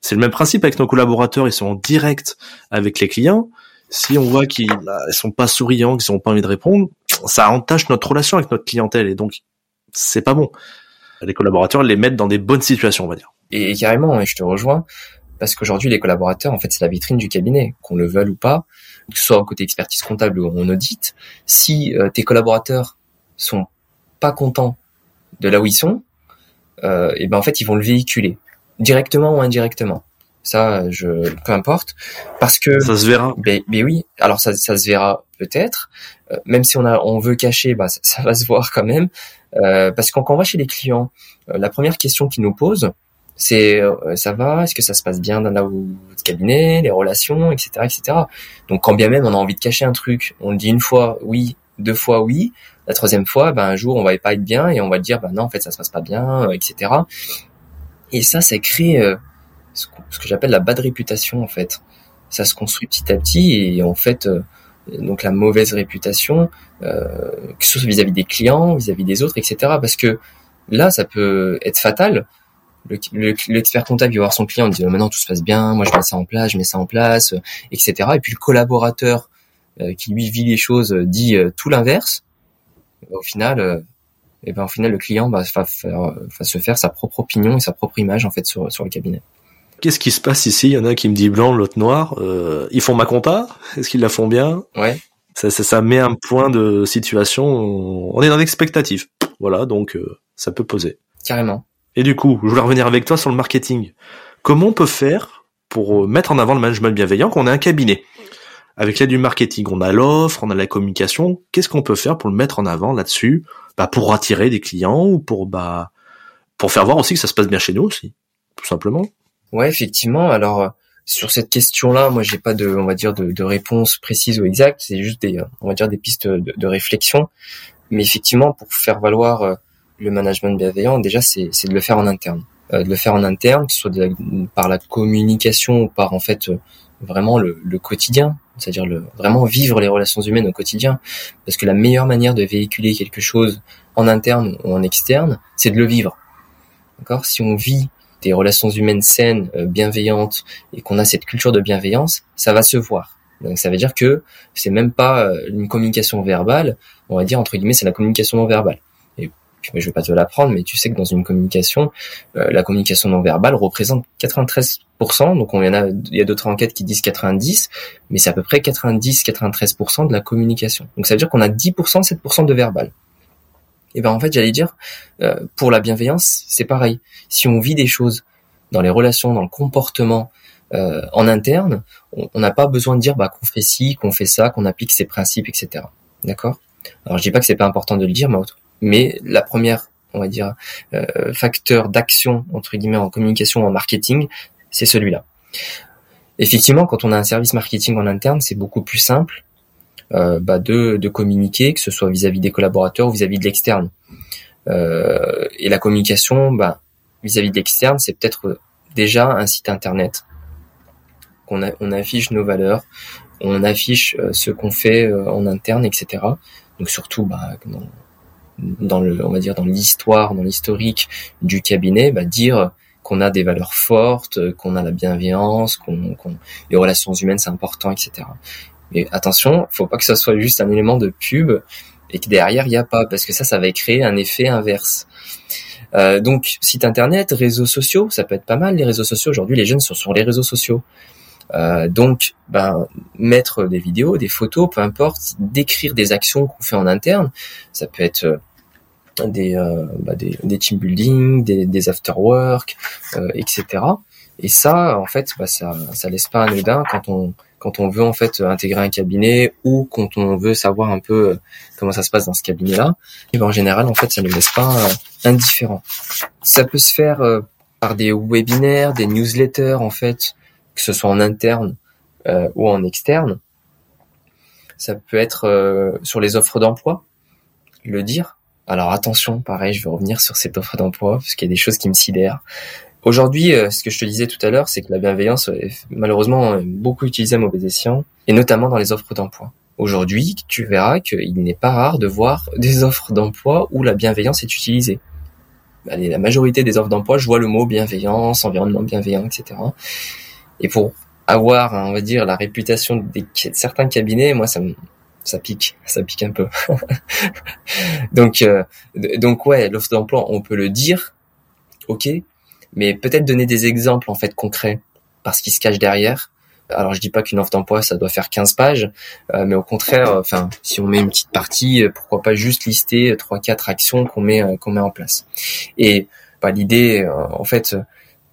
C'est le même principe avec nos collaborateurs. Ils sont en direct avec les clients si on voit qu'ils bah, sont pas souriants, qu'ils ont pas envie de répondre, ça entache notre relation avec notre clientèle et donc c'est pas bon. Les collaborateurs les mettent dans des bonnes situations, on va dire. Et, carrément, et je te rejoins, parce qu'aujourd'hui les collaborateurs, en fait, c'est la vitrine du cabinet, qu'on le veuille ou pas, que ce soit côté expertise comptable ou on audite. Si euh, tes collaborateurs sont pas contents de là où ils sont, euh, et ben en fait ils vont le véhiculer directement ou indirectement. Ça je peu importe. Parce que ça se verra. Mais, mais oui. Alors ça, ça se verra peut-être. Euh, même si on a on veut cacher bah ça, ça va se voir quand même. Euh, parce que quand on va chez les clients euh, la première question qu'ils nous posent c'est euh, ça va? Est-ce que ça se passe bien dans le cabinet les relations etc etc donc quand bien même on a envie de cacher un truc on le dit une fois oui deux fois oui. La troisième fois ben un jour on va pas être bien et on va dire ben non en fait ça se passe pas bien etc et ça ça crée ce que j'appelle la bad réputation en fait. Ça se construit petit à petit et en fait euh, donc la mauvaise réputation, euh, que ce soit vis-à-vis des clients, vis-à-vis des autres, etc. Parce que là, ça peut être fatal. L'expert comptable va voir son client, il dit maintenant tout se passe bien, moi je mets ça en place, je mets ça en place, etc. Et puis le collaborateur euh, qui lui vit les choses dit tout l'inverse. Au final, et ben au final le client va, va, faire, va se faire sa propre opinion et sa propre image en fait sur, sur le cabinet qu'est-ce qui se passe ici? Il y en a qui me dit blanc, l'autre noir. Euh, ils font ma compta Est-ce qu'ils la font bien? Ouais. Ça, ça, ça, met un point de situation. On est dans l'expectative. Voilà, donc euh, ça peut poser. Carrément. Et du coup, je voulais revenir avec toi sur le marketing. Comment on peut faire pour mettre en avant le management bienveillant quand on a un cabinet? Avec l'aide du marketing, on a l'offre, on a la communication. Qu'est-ce qu'on peut faire pour le mettre en avant là-dessus? Bah, Pour attirer des clients ou pour bah pour faire voir aussi que ça se passe bien chez nous aussi, tout simplement. Ouais, effectivement. Alors euh, sur cette question-là, moi j'ai pas de, on va dire, de, de réponse précise ou exacte. C'est juste des, on va dire, des pistes de, réflexion. Mais effectivement, pour faire valoir euh, le management bienveillant, déjà c'est, c'est de le faire en interne, euh, de le faire en interne, que ce soit par la communication ou par en fait vraiment le, le quotidien, c'est-à-dire vraiment vivre les relations humaines au quotidien. Parce que la meilleure manière de véhiculer quelque chose en interne ou en externe, c'est de le vivre. D'accord? Si on vit des relations humaines saines, euh, bienveillantes, et qu'on a cette culture de bienveillance, ça va se voir. Donc ça veut dire que c'est même pas euh, une communication verbale, on va dire entre guillemets c'est la communication non verbale. Je vais pas te l'apprendre, mais tu sais que dans une communication, euh, la communication non verbale représente 93%. Donc il y a d'autres enquêtes qui disent 90, mais c'est à peu près 90-93% de la communication. Donc ça veut dire qu'on a 10%, 7% de verbal. Et ben en fait, j'allais dire, euh, pour la bienveillance, c'est pareil. Si on vit des choses dans les relations, dans le comportement euh, en interne, on n'a pas besoin de dire bah, qu'on fait ci, qu'on fait ça, qu'on applique ces principes, etc. D'accord? Alors je dis pas que c'est pas important de le dire, mais la première, on va dire, euh, facteur d'action entre guillemets en communication, en marketing, c'est celui-là. Effectivement, quand on a un service marketing en interne, c'est beaucoup plus simple bah, de, de communiquer, que ce soit vis-à-vis des collaborateurs ou vis-à-vis de l'externe. et la communication, bah, vis-à-vis de l'externe, c'est peut-être déjà un site internet. On, affiche nos valeurs, on affiche ce qu'on fait en interne, etc. Donc surtout, bah, le, on va dire dans l'histoire, dans l'historique du cabinet, bah, dire qu'on a des valeurs fortes, qu'on a la bienveillance, qu'on, les relations humaines c'est important, etc. Mais attention, faut pas que ça soit juste un élément de pub et que derrière il y a pas, parce que ça, ça va créer un effet inverse. Euh, donc site internet, réseaux sociaux, ça peut être pas mal. Les réseaux sociaux aujourd'hui, les jeunes sont sur les réseaux sociaux. Euh, donc, ben, mettre des vidéos, des photos, peu importe, décrire des actions qu'on fait en interne, ça peut être euh, des, euh, bah, des, des, team building, des, des after work, euh, etc. Et ça, en fait, bah, ça, ça laisse pas anodin quand on quand on veut en fait intégrer un cabinet ou quand on veut savoir un peu comment ça se passe dans ce cabinet-là. Et ben, en général, en fait, ça ne laisse pas indifférent. Ça peut se faire par des webinaires, des newsletters, en fait, que ce soit en interne euh, ou en externe. Ça peut être euh, sur les offres d'emploi, le dire. Alors attention, pareil, je vais revenir sur cette offre d'emploi parce qu'il y a des choses qui me sidèrent. Aujourd'hui, euh, ce que je te disais tout à l'heure, c'est que la bienveillance est malheureusement beaucoup utilisée à mauvais escient, et notamment dans les offres d'emploi. Aujourd'hui, tu verras qu'il n'est pas rare de voir des offres d'emploi où la bienveillance est utilisée. La majorité des offres d'emploi, je vois le mot bienveillance, environnement bienveillant, etc. Et pour avoir, on va dire, la réputation de certains cabinets, moi, ça me, ça pique, ça pique un peu. donc, euh, donc ouais, l'offre d'emploi, on peut le dire, ok, mais peut-être donner des exemples en fait concrets, parce qu'il se cache derrière. Alors je dis pas qu'une offre d'emploi ça doit faire 15 pages, euh, mais au contraire, euh, enfin si on met une petite partie, pourquoi pas juste lister trois quatre actions qu'on met qu'on met en place. Et bah, l'idée en fait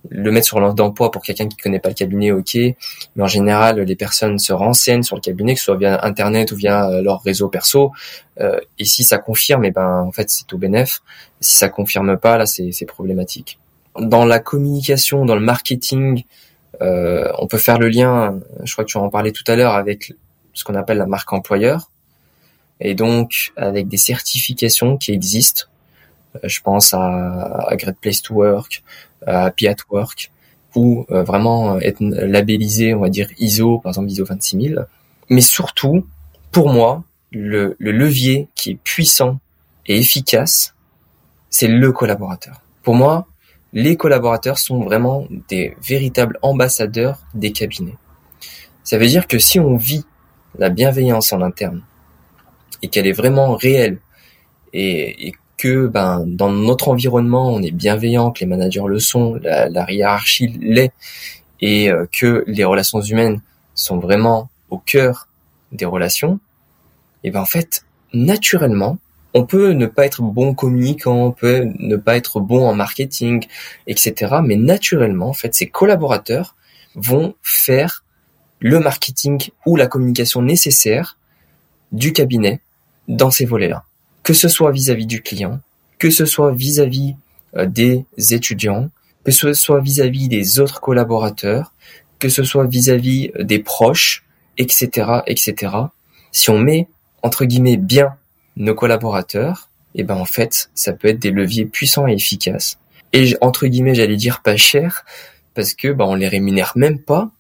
le mettre sur l'offre d'emploi pour quelqu'un qui connaît pas le cabinet, ok. Mais en général, les personnes se renseignent sur le cabinet, que ce soit via internet ou via euh, leur réseau perso. Euh, et si ça confirme, eh ben en fait c'est tout bénéf. Si ça confirme pas, là c'est problématique. Dans la communication, dans le marketing, euh, on peut faire le lien. Je crois que tu en parlais tout à l'heure avec ce qu'on appelle la marque employeur, et donc avec des certifications qui existent. Je pense à, à Great Place to Work, Happy at Work, ou euh, vraiment être labellisé, on va dire ISO, par exemple ISO 26000. Mais surtout, pour moi, le, le levier qui est puissant et efficace, c'est le collaborateur. Pour moi, les collaborateurs sont vraiment des véritables ambassadeurs des cabinets. Ça veut dire que si on vit la bienveillance en interne et qu'elle est vraiment réelle et que ben dans notre environnement on est bienveillant, que les managers le sont, la, hiérarchie l'est, et euh, que les relations humaines sont vraiment au cœur des relations, et ben en fait naturellement on peut ne pas être bon communicant, on peut ne pas être bon en marketing, etc. Mais naturellement, en fait, ces collaborateurs vont faire le marketing ou la communication nécessaire du cabinet dans ces volets-là que ce soit vis-à-vis du client, que ce soit vis-à-vis euh, des étudiants, que ce soit vis-à-vis des autres collaborateurs, que ce soit vis-à-vis euh, des proches, etc., etc. Si on met entre guillemets bien nos collaborateurs, et eh ben en fait, ça peut être des leviers puissants et efficaces. Et entre guillemets, j'allais dire pas cher, parce que ben on les rémunère même pas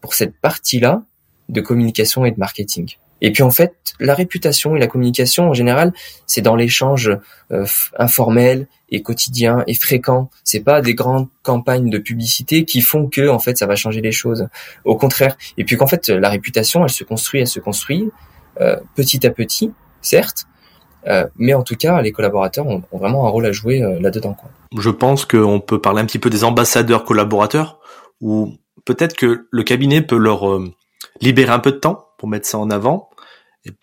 pour cette partie-là de communication et de marketing. Et puis en fait, la réputation et la communication en général, c'est dans l'échange euh, informel et quotidien et fréquent. C'est pas des grandes campagnes de publicité qui font que en fait ça va changer les choses. Au contraire. Et puis qu'en fait la réputation, elle se construit, elle se construit euh, petit à petit, certes. Euh, mais en tout cas, les collaborateurs ont, vraiment un rôle à jouer euh, là-dedans. Je pense qu'on peut parler un petit peu des ambassadeurs collaborateurs, ou peut-être que le cabinet peut leur libérer un peu de temps pour mettre ça en avant,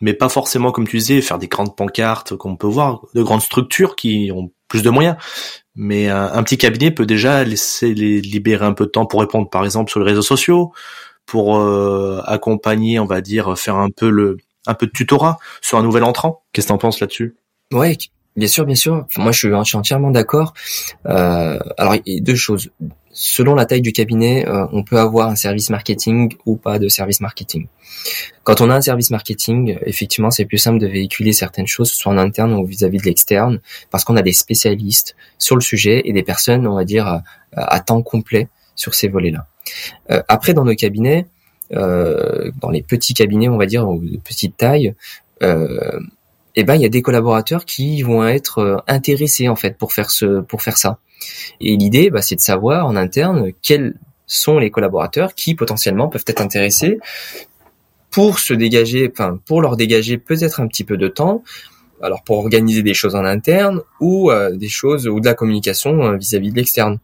mais pas forcément, comme tu disais, faire des grandes pancartes qu'on peut voir, de grandes structures qui ont plus de moyens. Mais un, petit cabinet peut déjà laisser les libérer un peu de temps pour répondre, par exemple, sur les réseaux sociaux, pour euh, accompagner, on va dire, faire un peu le, un peu de tutorat sur un nouvel entrant. Qu'est-ce que t'en penses là-dessus? Ouais, bien sûr, bien sûr. Moi, je suis, entièrement d'accord. Euh, alors, deux choses selon la taille du cabinet, euh, on peut avoir un service marketing ou pas de service marketing. Quand on a un service marketing, effectivement, c'est plus simple de véhiculer certaines choses, soit en interne ou vis-à-vis de l'externe, parce qu'on a des spécialistes sur le sujet et des personnes, on va dire, à, temps complet sur ces volets-là. Euh, après, dans nos cabinets, euh, dans les petits cabinets, on va dire, ou de petite taille, eh ben, il y a des collaborateurs qui vont être intéressés en fait pour faire ce, pour faire ça. Et l'idée, bah, c'est de savoir en interne quels sont les collaborateurs qui potentiellement peuvent être intéressés pour se dégager, enfin pour leur dégager peut-être un petit peu de temps, alors pour organiser des choses en interne ou euh, des choses ou de la communication euh, vis-à-vis de l'externe.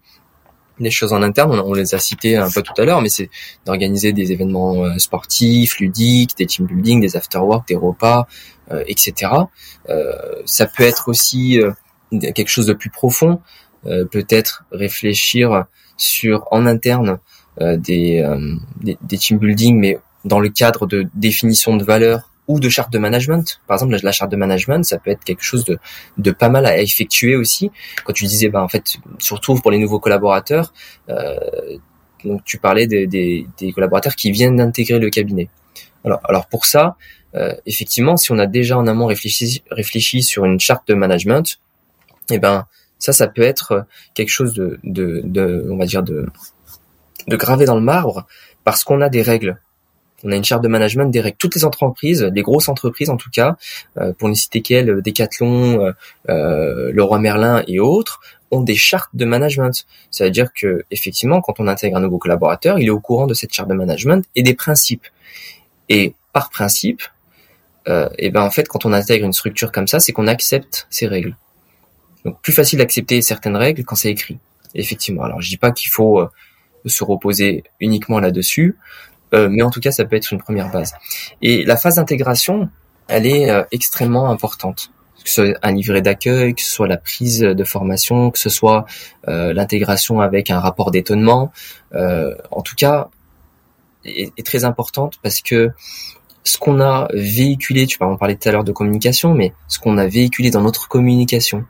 Les choses en interne, on, les a citées un peu tout à l'heure, mais c'est d'organiser des événements euh, sportifs, ludiques, des team building, des after-work, des repas, etc. ça peut être aussi quelque chose de plus profond, peut-être réfléchir sur en interne des, des, team building, mais dans le cadre de définition de valeur ou de charte de management. Par exemple, la charte de management, ça peut être quelque chose de, de pas mal à effectuer aussi. Quand tu disais, ben, en fait, surtout pour les nouveaux collaborateurs, euh, donc tu parlais des, des, des collaborateurs qui viennent d'intégrer le cabinet. Alors, alors pour ça, euh, effectivement, si on a déjà en amont réfléchi, réfléchi sur une charte de management, eh ben ça, ça peut être quelque chose de, de, de on va dire de, de gravé dans le marbre parce qu'on a des règles on a une charte de management des règles. Toutes les entreprises, les grosses entreprises en tout cas, euh, pour ne citer qu'elles, euh, Decathlon, euh, euh, Leroy Merlin et autres, ont des chartes de management. Ça veut dire que effectivement, quand on intègre un nouveau collaborateur, il est au courant de cette charte de management et des principes. Et par principe, euh, et ben en fait, quand on intègre une structure comme ça, c'est qu'on accepte ces règles. Donc plus facile d'accepter certaines règles quand c'est écrit. Effectivement. Alors je dis pas qu'il faut se reposer uniquement là-dessus, euh, mais en tout cas, ça peut être une première base. Et la phase d'intégration, elle est euh, extrêmement importante que ce soit un livret d'accueil, que ce soit la prise de formation, que ce soit euh, l'intégration avec un rapport d'étonnement, en tout cas, est, très importante parce que ce qu'on a véhiculé, tu on parlait tout à l'heure de communication, mais ce qu'on a véhiculé dans notre communication,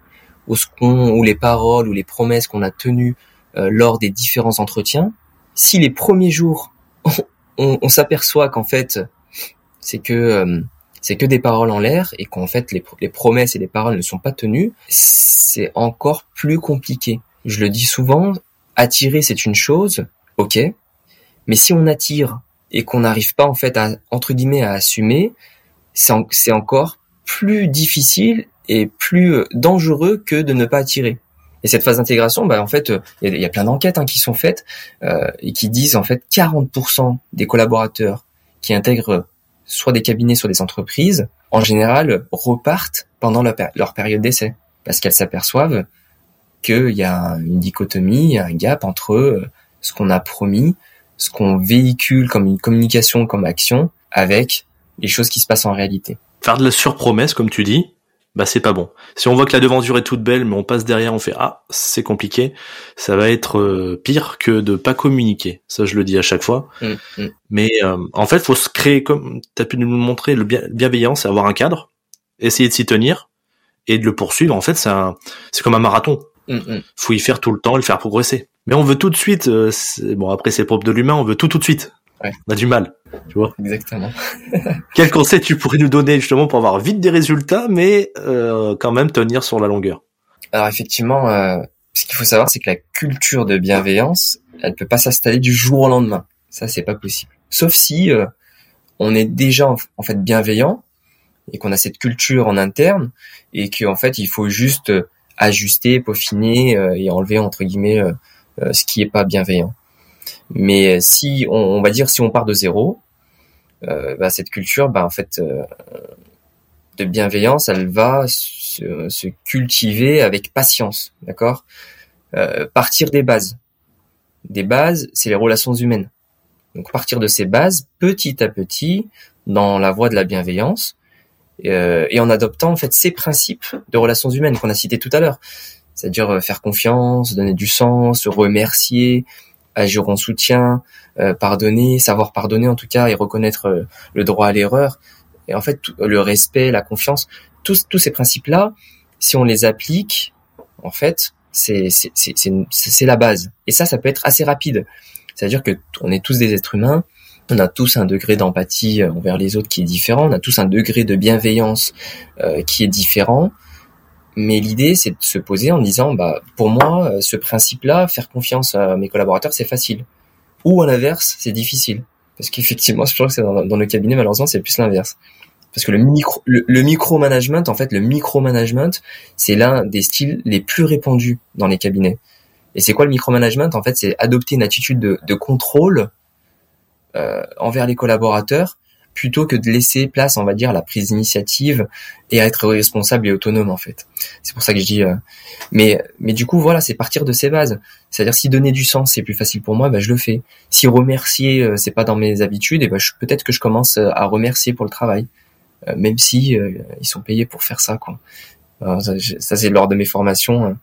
ou ce qu'on, ou les paroles, ou les promesses qu'on a tenues lors des différents entretiens, si les premiers jours on, s'aperçoit qu'en fait, c'est que euh, c'est que des paroles en l'air et qu'en fait les, les, promesses et les paroles ne sont pas tenues, c'est encore plus compliqué. Je le dis souvent, attirer c'est une chose, ok, mais si on attire et qu'on n'arrive pas en fait à entre guillemets à assumer, c'est encore plus difficile et plus euh, dangereux que de ne pas attirer. Et cette phase d'intégration, bah, en fait, euh, il y, a plein d'enquêtes hein, qui sont faites euh, et qui disent en fait 40% des collaborateurs qui intègrent soit des cabinets, soit des entreprises, en général, repartent pendant leur, période d'essai parce qu'elles s'aperçoivent qu'il y a une dichotomie, un gap entre ce qu'on a promis, ce qu'on véhicule comme une communication, comme action, avec les choses qui se passent en réalité. Faire de la surpromesse, comme tu dis, bah c'est pas bon. Si on voit que la devanture est toute belle, mais on passe derrière, on fait ah c'est compliqué, ça va être euh, pire que de pas communiquer. Ça je le dis à chaque fois. Mmh, mmh. Mais euh, en fait, faut se créer comme t'as pu nous le montrer, le bien, bienveillance, c'est avoir un cadre, essayer de s'y tenir et de le poursuivre. En fait, c'est c'est comme un marathon. Mmh, faut y faire tout le temps, et le faire progresser. Mais on veut tout de suite. Euh, bon après c'est propre de l'humain, on veut tout tout de suite. On a du mal, tu vois. Exactement. Quel conseil tu pourrais nous donner justement pour avoir vite des résultats, mais euh, quand même tenir sur la longueur? Alors effectivement, euh, ce qu'il faut savoir, c'est que la culture de bienveillance, elle peut pas s'installer du jour au lendemain. Ça, c'est pas possible. Sauf si euh, on est déjà en fait bienveillant et qu'on a cette culture en interne et qu'en fait il faut juste ajuster, peaufiner et enlever entre guillemets ce qui est pas bienveillant. Mais si on, va dire si on part de zéro, euh, bah, cette culture, bah, en fait, euh, de bienveillance, elle va se, cultiver avec patience, d'accord? Euh, Partir des bases. Des bases, c'est les relations humaines. Donc partir de ces bases, petit à petit, dans la voie de la bienveillance, et en adoptant en fait ces principes de relations humaines qu'on a cités tout à l'heure, c'est-à-dire faire confiance, donner du sens, remercier, agir en soutien, euh, pardonner, savoir pardonner en tout cas et reconnaître euh, le droit à l'erreur. Et en fait, le respect, la confiance, tous, ces principes-là, si on les applique, en fait, c'est la base. Et ça, ça peut être assez rapide. C'est-à-dire que on est tous des êtres humains, on a tous un degré d'empathie euh, envers les autres qui est différent, on a tous un degré de bienveillance euh, qui est différent. Mais l'idée, c'est de se poser en disant, bah, pour moi, euh, ce principe-là, faire confiance à mes collaborateurs, c'est facile. Ou à l'inverse, c'est difficile. Parce qu'effectivement, je trouve que c'est dans, le cabinet, malheureusement, c'est plus l'inverse. Parce que le micro, le micromanagement, en fait, le micromanagement, c'est l'un des styles les plus répandus dans les cabinets. Et c'est quoi le micromanagement? En fait, c'est adopter une attitude de, de contrôle euh, envers les collaborateurs plutôt que de laisser place, on va dire, à la prise d'initiative et à être responsable et autonome en fait. C'est pour ça que je dis. Euh, mais mais du coup voilà, c'est partir de ces bases. C'est-à-dire si donner du sens c'est plus facile pour moi, bah, je le fais. Si remercier euh, c'est pas dans mes habitudes, ben peut-être que je commence à remercier pour le travail, même si ils sont payés pour faire ça quoi. ça, ça c'est lors de mes formations. Hein.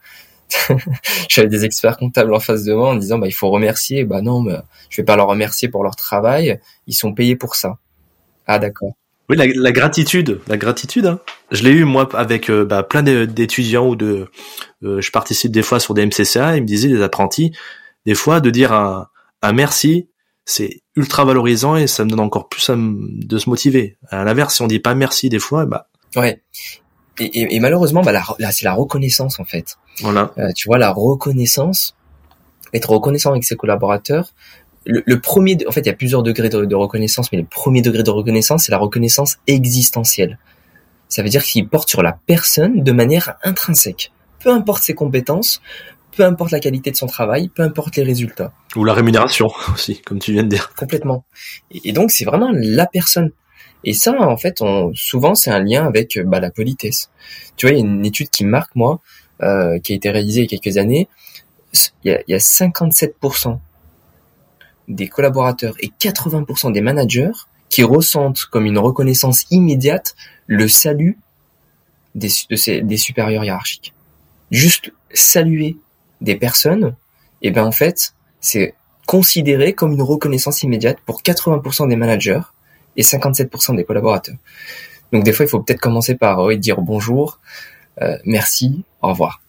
j'avais des experts comptables en face de moi en disant bah il faut remercier bah non mais je vais pas leur remercier pour leur travail ils sont payés pour ça ah d'accord oui la, gratitude la gratitude hein. je l'ai eu moi avec euh, bah, plein d'étudiants ou de euh, je participe des fois sur des MCCA ils me disaient des apprentis des fois de dire un, un merci c'est ultra valorisant et ça me donne encore plus de se motiver à l'inverse si on dit pas merci des fois bah ouais et, et, malheureusement, bah là, c'est la reconnaissance en fait. Voilà. Euh, tu vois, la reconnaissance, être reconnaissant avec ses collaborateurs. Le, premier, en fait, il y a plusieurs degrés de, reconnaissance, mais le premier degré de reconnaissance, c'est la reconnaissance existentielle. Ça veut dire qu'il porte sur la personne de manière intrinsèque. Peu importe ses compétences, peu importe la qualité de son travail, peu importe les résultats. Ou la rémunération aussi, comme tu viens de dire. Complètement. Et, et donc, c'est vraiment la personne. Et ça, en fait, on, souvent, c'est un lien avec bah, la politesse. Tu vois, il y a une étude qui marque, moi, euh, qui a été réalisée il y a quelques années. Il y a, il y a 57% des collaborateurs et 80% des managers qui ressentent comme une reconnaissance immédiate le salut des, de ces, des supérieurs hiérarchiques. Juste saluer des personnes, et eh ben en fait, c'est considéré comme une reconnaissance immédiate pour 80% des managers et 57% des collaborateurs. Donc des fois, il faut peut-être commencer par oui, dire bonjour, euh, merci, au revoir.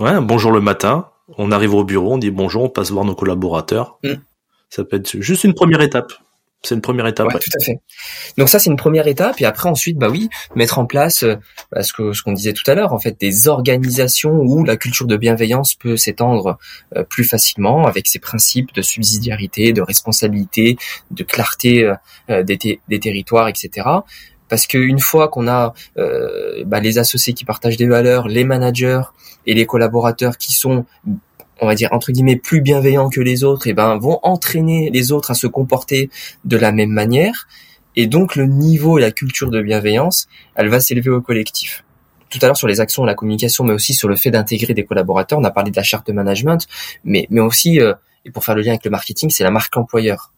Ouais, bonjour le matin. On arrive au bureau, on dit bonjour, on passe voir nos collaborateurs. Mm. Ça peut être juste une première étape. C'est une première étape. Ouais, tout à fait. Donc ça, c'est une première étape. Et après, ensuite, bah oui, mettre en place euh, bah, ce que ce qu'on disait tout à l'heure, en fait, des organisations où la culture de bienveillance peut s'étendre euh, plus facilement avec ses principes de subsidiarité, de responsabilité, de clarté euh, des, des territoires, etc. Parce qu'une fois qu'on a bah, les associés qui partagent des valeurs, les managers et les collaborateurs qui sont on va dire entre guillemets plus bienveillants que les autres, et eh ben vont entraîner les autres à se comporter de la même manière, et donc le niveau et la culture de bienveillance, elle va s'élever au collectif. Tout à l'heure sur les actions, la communication, mais aussi sur le fait d'intégrer des collaborateurs, on a parlé de la charte de management, mais mais aussi euh, et pour faire le lien avec le marketing, c'est la marque employeur.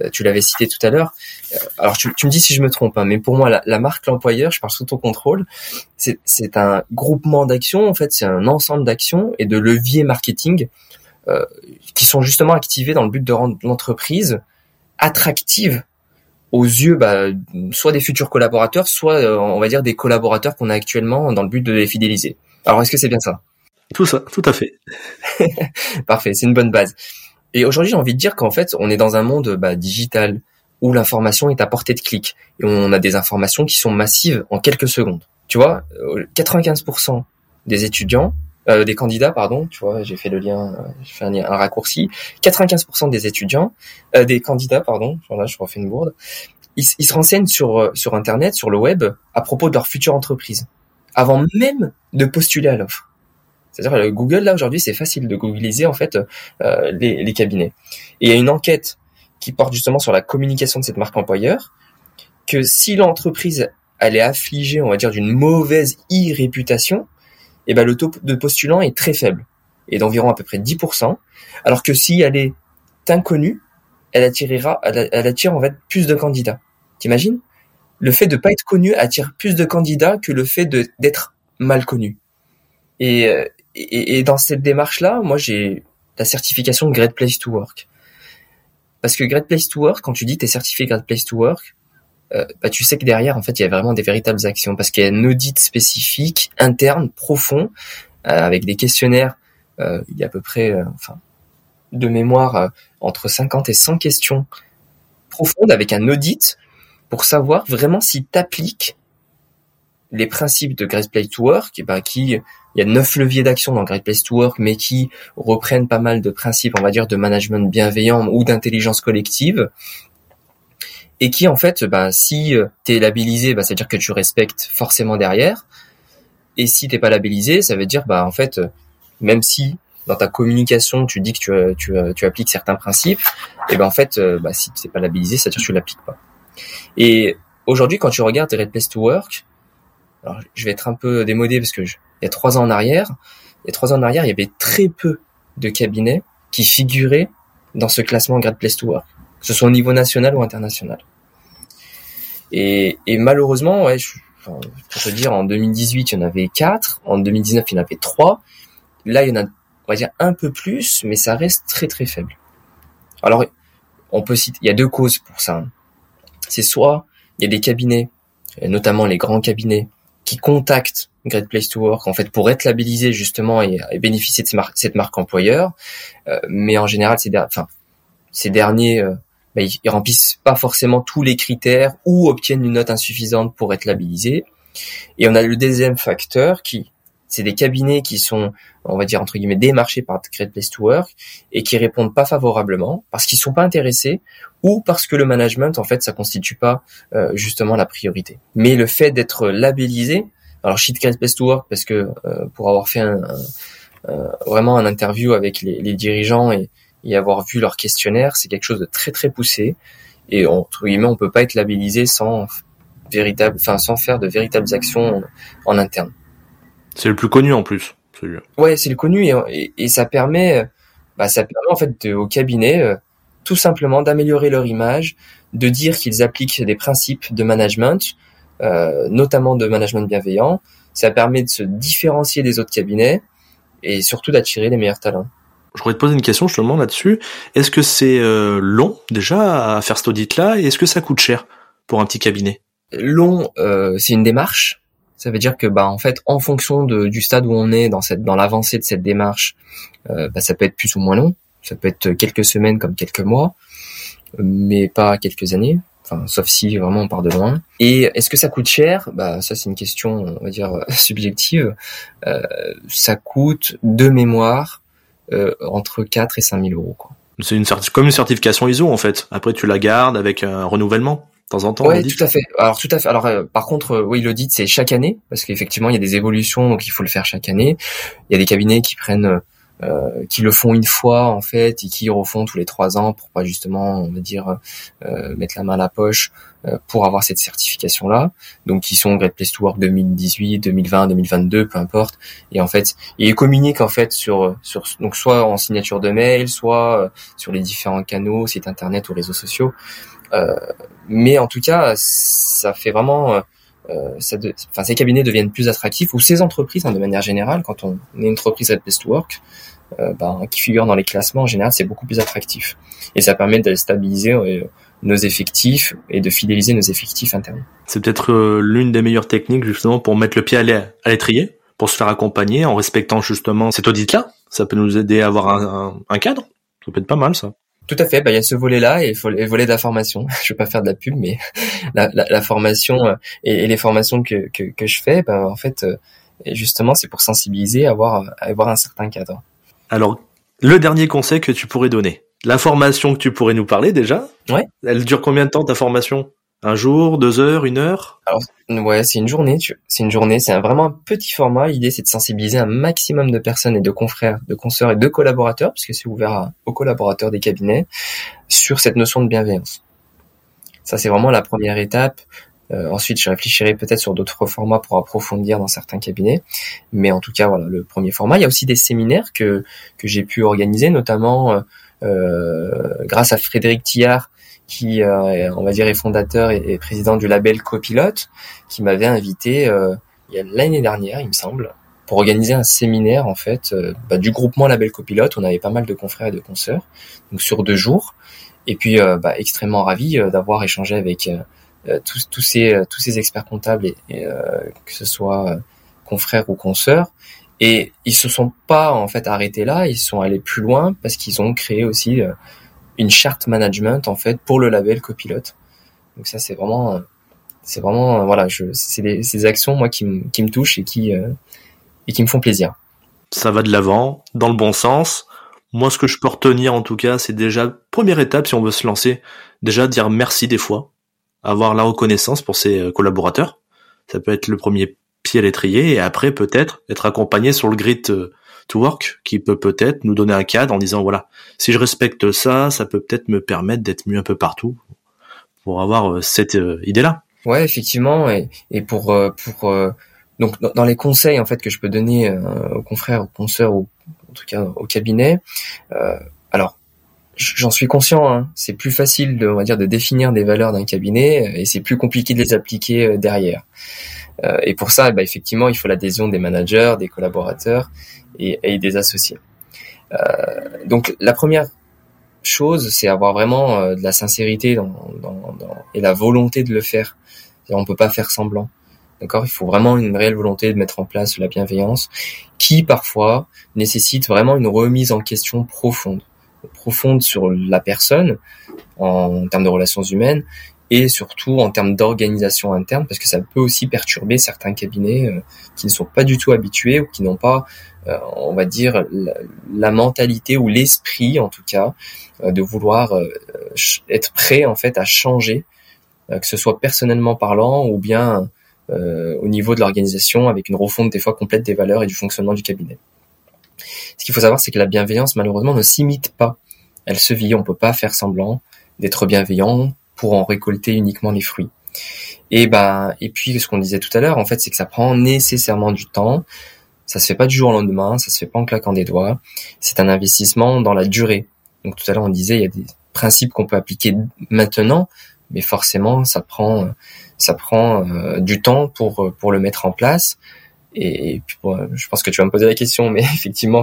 Euh, tu l'avais cité tout à l'heure. Euh, alors tu, me dis si je me trompe, hein, mais pour moi la, marque l'employeur, je parle sous ton contrôle, c'est un groupement d'actions, en fait c'est un ensemble d'actions et de leviers marketing euh, qui sont justement activés dans le but de rendre l'entreprise attractive aux yeux bah, soit des futurs collaborateurs, soit on va dire des collaborateurs qu'on a actuellement dans le but de les fidéliser. Alors est-ce que c'est bien ça? Tout ça, tout à fait. Parfait, c'est une bonne base. Et aujourd'hui, j'ai envie de dire qu'en fait, on est dans un monde bah, digital où l'information est à portée de clic et on a des informations qui sont massives en quelques secondes. Tu vois, 95% euh, des étudiants, euh, des candidats, pardon, tu vois, j'ai fait le lien, euh, j'ai fait un, raccourci. 95% des étudiants, euh, des candidats, pardon, là je refais une bourde, ils, ils, se renseignent sur sur internet, sur le web, à propos de leur future entreprise, avant même de postuler à l'offre. C'est-à-dire Google là aujourd'hui c'est facile de googliser en fait euh, les, les, cabinets. Et il y a une enquête qui porte justement sur la communication de cette marque employeur que si l'entreprise elle est affligée on va dire d'une mauvaise e-réputation, eh ben le taux de postulants est très faible et d'environ à peu près 10%, alors que si elle est inconnue, elle attirera elle, attire en fait plus de candidats. T'imagines? Le fait de pas être connu attire plus de candidats que le fait d'être mal connu. Et, euh, et, et, dans cette démarche-là, moi, j'ai la certification Great Place to Work. Parce que Great Place to Work, quand tu dis t'es certifié Great Place to Work, euh, bah, tu sais que derrière, en fait, il y a vraiment des véritables actions. Parce qu'il y a un audit spécifique, interne, profond, euh, avec des questionnaires il y a à peu près, enfin, de mémoire, entre 50 et 100 questions profondes avec un audit pour savoir vraiment si tu appliques les principes de Great Place to Work, et ben qui il y a neuf leviers d'action dans Great Place to Work, mais qui reprennent pas mal de principes, on va dire, de management bienveillant ou d'intelligence collective, et qui en fait, ben, si tu es labellisé, ben, ça veut dire que tu respectes forcément derrière, et si t'es pas labellisé, ça veut dire, bah en fait, même si dans ta communication tu dis que tu, tu, tu appliques certains principes, et ben en fait, bah, si t'es pas labellisé, ça veut dire que tu l'appliques pas. Et aujourd'hui, quand tu regardes Red Place to Work, alors je vais être un peu démodé parce que il y a trois ans en arrière, il y a trois ans en arrière, il y avait très peu de cabinets qui figuraient dans ce classement Great Place to Work, que ce soit au niveau national ou international. Et, et malheureusement, ouais, je, pour te dire, en 2018, il y en avait quatre, en 2019, il y en avait trois. Là, il y en a, on va dire, un peu plus, mais ça reste très très faible. Alors, on peut citer, il y a deux causes pour ça c'est soit il y a des cabinets, notamment les grands cabinets, qui contactent Great Place to Work en fait pour être labellisés justement et, bénéficier de cette marque, employeur, euh, mais en général ces, ces derniers euh, bah, ils, remplissent pas forcément tous les critères ou obtiennent une note insuffisante pour être labellisés. Et on a le deuxième facteur qui c'est des cabinets qui sont, on va dire entre guillemets, démarchés par Great Place to Work et qui répondent pas favorablement parce qu'ils sont pas intéressés ou parce que le management, en fait, ça constitue pas euh, justement la priorité. Mais le fait d'être labellisé, alors je Great Place to Work parce que euh, pour avoir fait un, vraiment un interview avec les, les dirigeants et, et, avoir vu leur questionnaire, c'est quelque chose de très très poussé et entre guillemets, on peut pas être labellisé sans véritable, enfin sans faire de véritables actions en interne. C'est le plus connu en plus, celui-là. Ouais, c'est le connu et, et, ça permet, bah, ça permet en fait de, au cabinet euh, tout simplement d'améliorer leur image, de dire qu'ils appliquent des principes de management, euh, notamment de management bienveillant. Ça permet de se différencier des autres cabinets et surtout d'attirer les meilleurs talents. Je voudrais te poser une question justement là-dessus. Est-ce que c'est euh, long déjà à faire cet audit-là et est-ce que ça coûte cher pour un petit cabinet? Long, euh, c'est une démarche ça veut dire que bah en fait en fonction de, du stade où on est dans cette dans l'avancée de cette démarche, euh, bah, ça peut être plus ou moins long. Ça peut être quelques semaines comme quelques mois, mais pas quelques années. Enfin, sauf si vraiment on part de loin. Et est-ce que ça coûte cher? Bah ça c'est une question on va dire subjective. Euh, ça coûte de mémoire euh, entre 4 et 5 000 euros. C'est une comme une certification ISO en fait. Après tu la gardes avec un renouvellement temps en temps. Oui, tout à fait. Alors tout à fait. Alors euh, par contre, euh, oui, l'audit c'est chaque année parce qu'effectivement il y a des évolutions, donc il faut le faire chaque année. Il y a des cabinets qui prennent, euh, qui le font une fois en fait et qui refont tous les trois ans pour pas justement, on va dire, mettre la main à la poche pour avoir cette certification là. Donc qui sont Great Place to Work 2018, 2020, 2022, peu importe. Et en fait, ils communiquent en fait sur sur donc soit en signature de mail, soit sur les différents canaux, sites internet ou réseaux sociaux. Euh, mais en tout cas, ça fait vraiment, euh, euh, ça de, enfin, ces cabinets deviennent plus attractifs ou ces entreprises, hein, de manière générale, quand on est une entreprise Place to Work, ben, qui figure dans les classements en général, c'est beaucoup plus attractif. Et ça permet de stabiliser nos effectifs et de fidéliser nos effectifs internes. C'est peut-être l'une des meilleures techniques justement pour mettre le pied à l'étrier, pour se faire accompagner en respectant justement cet audit-là. Ça peut nous aider à avoir un cadre. Ça peut être pas mal ça. Tout à fait. Bah, il y a ce volet-là et le volet de la formation. je vais pas faire de la pub, mais la, la, la formation euh, et, et, les formations que, que, que je fais, bah, en fait, euh, justement, c'est pour sensibiliser, avoir, avoir un certain cadre. Alors, le dernier conseil que tu pourrais donner, la formation que tu pourrais nous parler déjà. Ouais. Elle dure combien de temps ta formation? Un jour, deux heures, une heure? Alors ouais, c'est une journée. C'est une journée. C'est vraiment un petit format. L'idée c'est de sensibiliser un maximum de personnes et de confrères, de consoeurs et de collaborateurs, puisque c'est ouvert aux collaborateurs des cabinets, sur cette notion de bienveillance. Ça c'est vraiment la première étape. Euh, ensuite, je réfléchirai peut-être sur d'autres formats pour approfondir dans certains cabinets. Mais en tout cas, voilà, le premier format. Il y a aussi des séminaires que que j'ai pu organiser, notamment euh, euh grâce à Frédéric Tillard qui, euh, on va dire, est fondateur et, président du label Copilote, qui m'avait invité euh, l'année dernière, il me semble, pour organiser un séminaire en fait euh, bah, du groupement Label Copilote. On avait pas mal de confrères et de consoeurs, donc sur deux jours. Et puis, bah, extrêmement ravi d'avoir échangé avec tous, tous ces tous ces experts comptables, et, que ce soit confrères ou consoeurs, Et ils se sont pas en fait arrêtés là, ils sont allés plus loin parce qu'ils ont créé aussi euh, une charte management en fait pour le label copilote. Donc ça c'est vraiment c'est vraiment voilà, je c'est des, des actions moi qui me qui me touchent et qui et qui me font plaisir. Ça va de l'avant, dans le bon sens. Moi, ce que je peux retenir, en tout cas, c'est déjà, première étape, si on veut se lancer, déjà dire merci des fois, avoir la reconnaissance pour ses euh, collaborateurs. Ça peut être le premier pied à l'étrier, et après, peut-être, être accompagné sur le grid euh, to work, qui peut peut-être nous donner un cadre en disant, voilà, si je respecte ça, ça peut peut-être me permettre d'être mieux un peu partout, pour avoir euh, cette idée-là. Ouais, effectivement, et, pour, pour, donc dans les conseils en fait que je peux donner aux confrères, aux consoeurs, ou en tout cas au cabinet, euh, alors j'en suis conscient, hein, c'est plus facile de, on va dire, de définir des valeurs d'un cabinet et c'est plus compliqué de les appliquer euh, derrière. Euh, et pour ça, bah, effectivement, il faut l'adhésion des managers, des collaborateurs et, et des associés. Euh, donc la première chose, c'est avoir vraiment euh, de la sincérité dans, dans, dans, et la volonté de le faire. On peut pas faire semblant. D'accord? Il faut vraiment une réelle volonté de mettre en place la bienveillance qui parfois nécessite vraiment une remise en question profonde, profonde sur la personne en, termes de relations humaines et surtout en termes d'organisation interne parce que ça peut aussi perturber certains cabinets euh, qui ne sont pas du tout habitués ou qui n'ont pas on va dire la, mentalité ou l'esprit en tout cas euh, de vouloir être prêt en fait à changer que ce soit personnellement parlant ou bien euh, au niveau de l'organisation avec une refonte des fois complète des valeurs et du fonctionnement du cabinet. Ce qu'il faut savoir, c'est que la bienveillance, malheureusement, ne s'imite pas. Elle se vit. On peut pas faire semblant d'être bienveillant pour en récolter uniquement les fruits. Et bah, et puis ce qu'on disait tout à l'heure, en fait, c'est que ça prend nécessairement du temps. Ça se fait pas du jour au lendemain, ça se fait pas en claquant des doigts. C'est un investissement dans la durée. Donc tout à l'heure, on disait, il y a des principes qu'on peut appliquer maintenant, mais forcément, ça prend ça prend euh, du temps pour euh, pour le mettre en place. Et, puis, je pense que tu vas me poser la question, mais effectivement,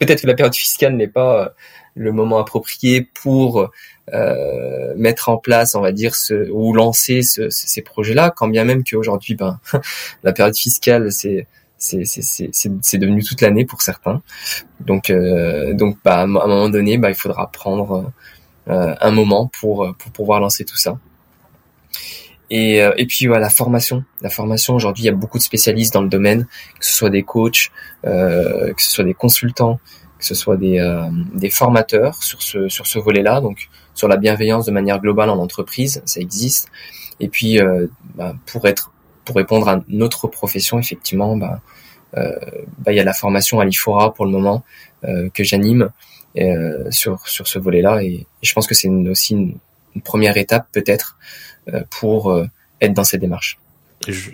peut-être que la période fiscale n'est pas euh, le moment approprié pour euh, mettre en place, on va dire, ce, ou lancer ce, ces projets-là, quand bien même qu'aujourd'hui, ben, la période fiscale, c'est c'est devenu toute l'année pour certains. Donc, euh, donc bah, à un moment donné, bah, il faudra prendre euh, un moment pour, pour pouvoir lancer tout ça. Et, euh, et puis voilà, la formation. La formation, aujourd'hui, il y a beaucoup de spécialistes dans le domaine, que ce soit des coachs, euh, que ce soit des consultants, que ce soit des, euh, des formateurs sur ce, sur ce volet-là, donc sur la bienveillance de manière globale en entreprise, ça existe. Et puis, euh, bah, pour être pour répondre à notre profession, effectivement, bah, euh, bah, il y a la formation à l'IFORA pour le moment que j'anime sur, sur ce volet-là. Et, et, je pense que c'est aussi une, une première étape peut-être euh, pour euh, être dans cette démarche.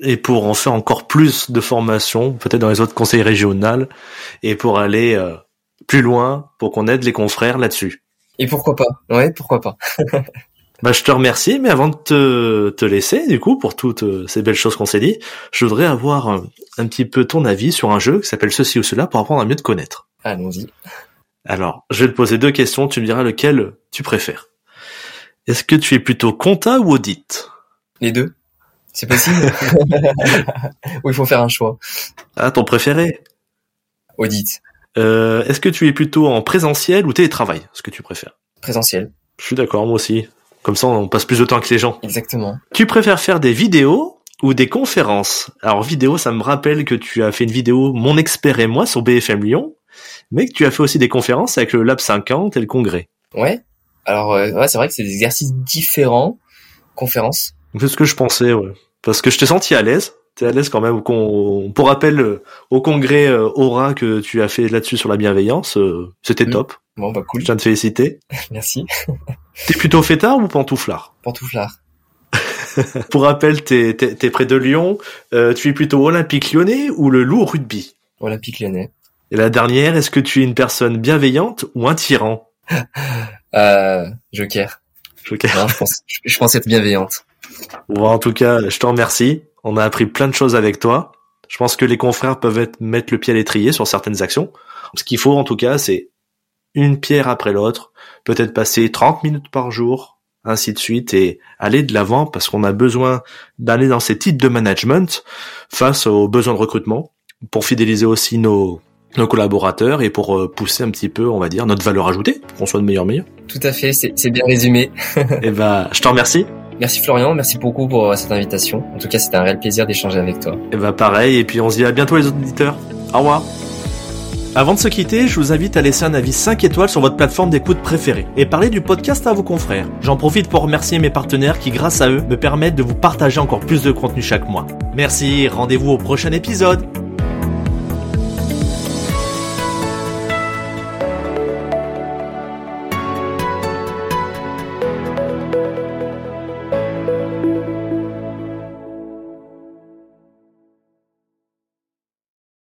Et pour en faire encore plus de formation, peut-être dans les autres conseils régionaux, et pour aller euh, plus loin, pour qu'on aide les confrères là-dessus. Et pourquoi pas? Ouais, pourquoi pas. bah, je te remercie, mais avant de te, te laisser, du coup, pour toutes ces belles choses qu'on s'est dit, je voudrais avoir un, un, petit peu ton avis sur un jeu qui s'appelle Ceci ou Cela pour apprendre à mieux te connaître. Allons-y. Alors, je vais te poser deux questions, tu me diras lequel tu préfères. Est-ce que tu es plutôt compta ou audit? Les deux. C'est possible Ou il faut faire un choix Ah, ton préféré? Audit. Euh, Est-ce que tu es plutôt en présentiel ou télétravail? Ce que tu préfères Présentiel. Je suis d'accord, moi aussi. Comme ça, on passe plus de temps avec les gens. Exactement. Tu préfères faire des vidéos ou des conférences? Alors, vidéo, ça me rappelle que tu as fait une vidéo Mon expert et moi sur BFM Lyon, mais que tu as fait aussi des conférences avec le Lab 50 et le Congrès. Ouais, alors euh, ouais, c'est vrai que c'est des exercices différents, conférences. C'est ce que je pensais, ouais. Parce que je t'ai senti à l'aise. T'es à l'aise quand même. Pour rappel, euh, au congrès euh, Aura que tu as fait là-dessus sur la bienveillance, c'était Mm. top. Bon bah cool. Je tiens de te féliciter. Merci. T'es plutôt fêtard ou pantouflard? Pantouflard. Pour rappel, t'es, t'es, t'es près de Lyon. Euh, tu es plutôt olympique lyonnais ou le loup au rugby? Olympique Lyonnais. Et la dernière, est-ce que tu es une personne bienveillante ou un tyran? Euh, Joker. Ok. Non, je pense, je, je pense être bienveillante. Bon, en tout cas, je te remercie. On a appris plein de choses avec toi. Je pense que les confrères peuvent être, mettre le pied à l'étrier sur certaines actions. Ce qu'il faut, en tout cas, c'est une pierre après l'autre, peut-être passer 30 minutes par jour, ainsi de suite, et aller de l'avant parce qu'on a besoin d'aller dans ces types de management face aux besoins de recrutement. pour fidéliser aussi nos nos collaborateurs et pour euh, pousser un petit peu, on va dire, notre valeur ajoutée, pour qu'on soit de meilleur meilleur. Tout à fait, c'est bien résumé. et eh ben, je te remercie. Merci Florian, merci beaucoup pour euh, cette invitation. En tout cas, c'était un réel plaisir d'échanger avec toi. Et eh bah ben, pareil, et puis on se dit à bientôt les auditeurs. Au revoir. Avant de se quitter, je vous invite à laisser un avis 5 étoiles sur votre plateforme d'écoute préférée et parler du podcast à vos confrères. J'en profite pour remercier mes partenaires qui, grâce à eux, me permettent de vous partager encore plus de contenu chaque mois. Merci, rendez-vous au prochain épisode.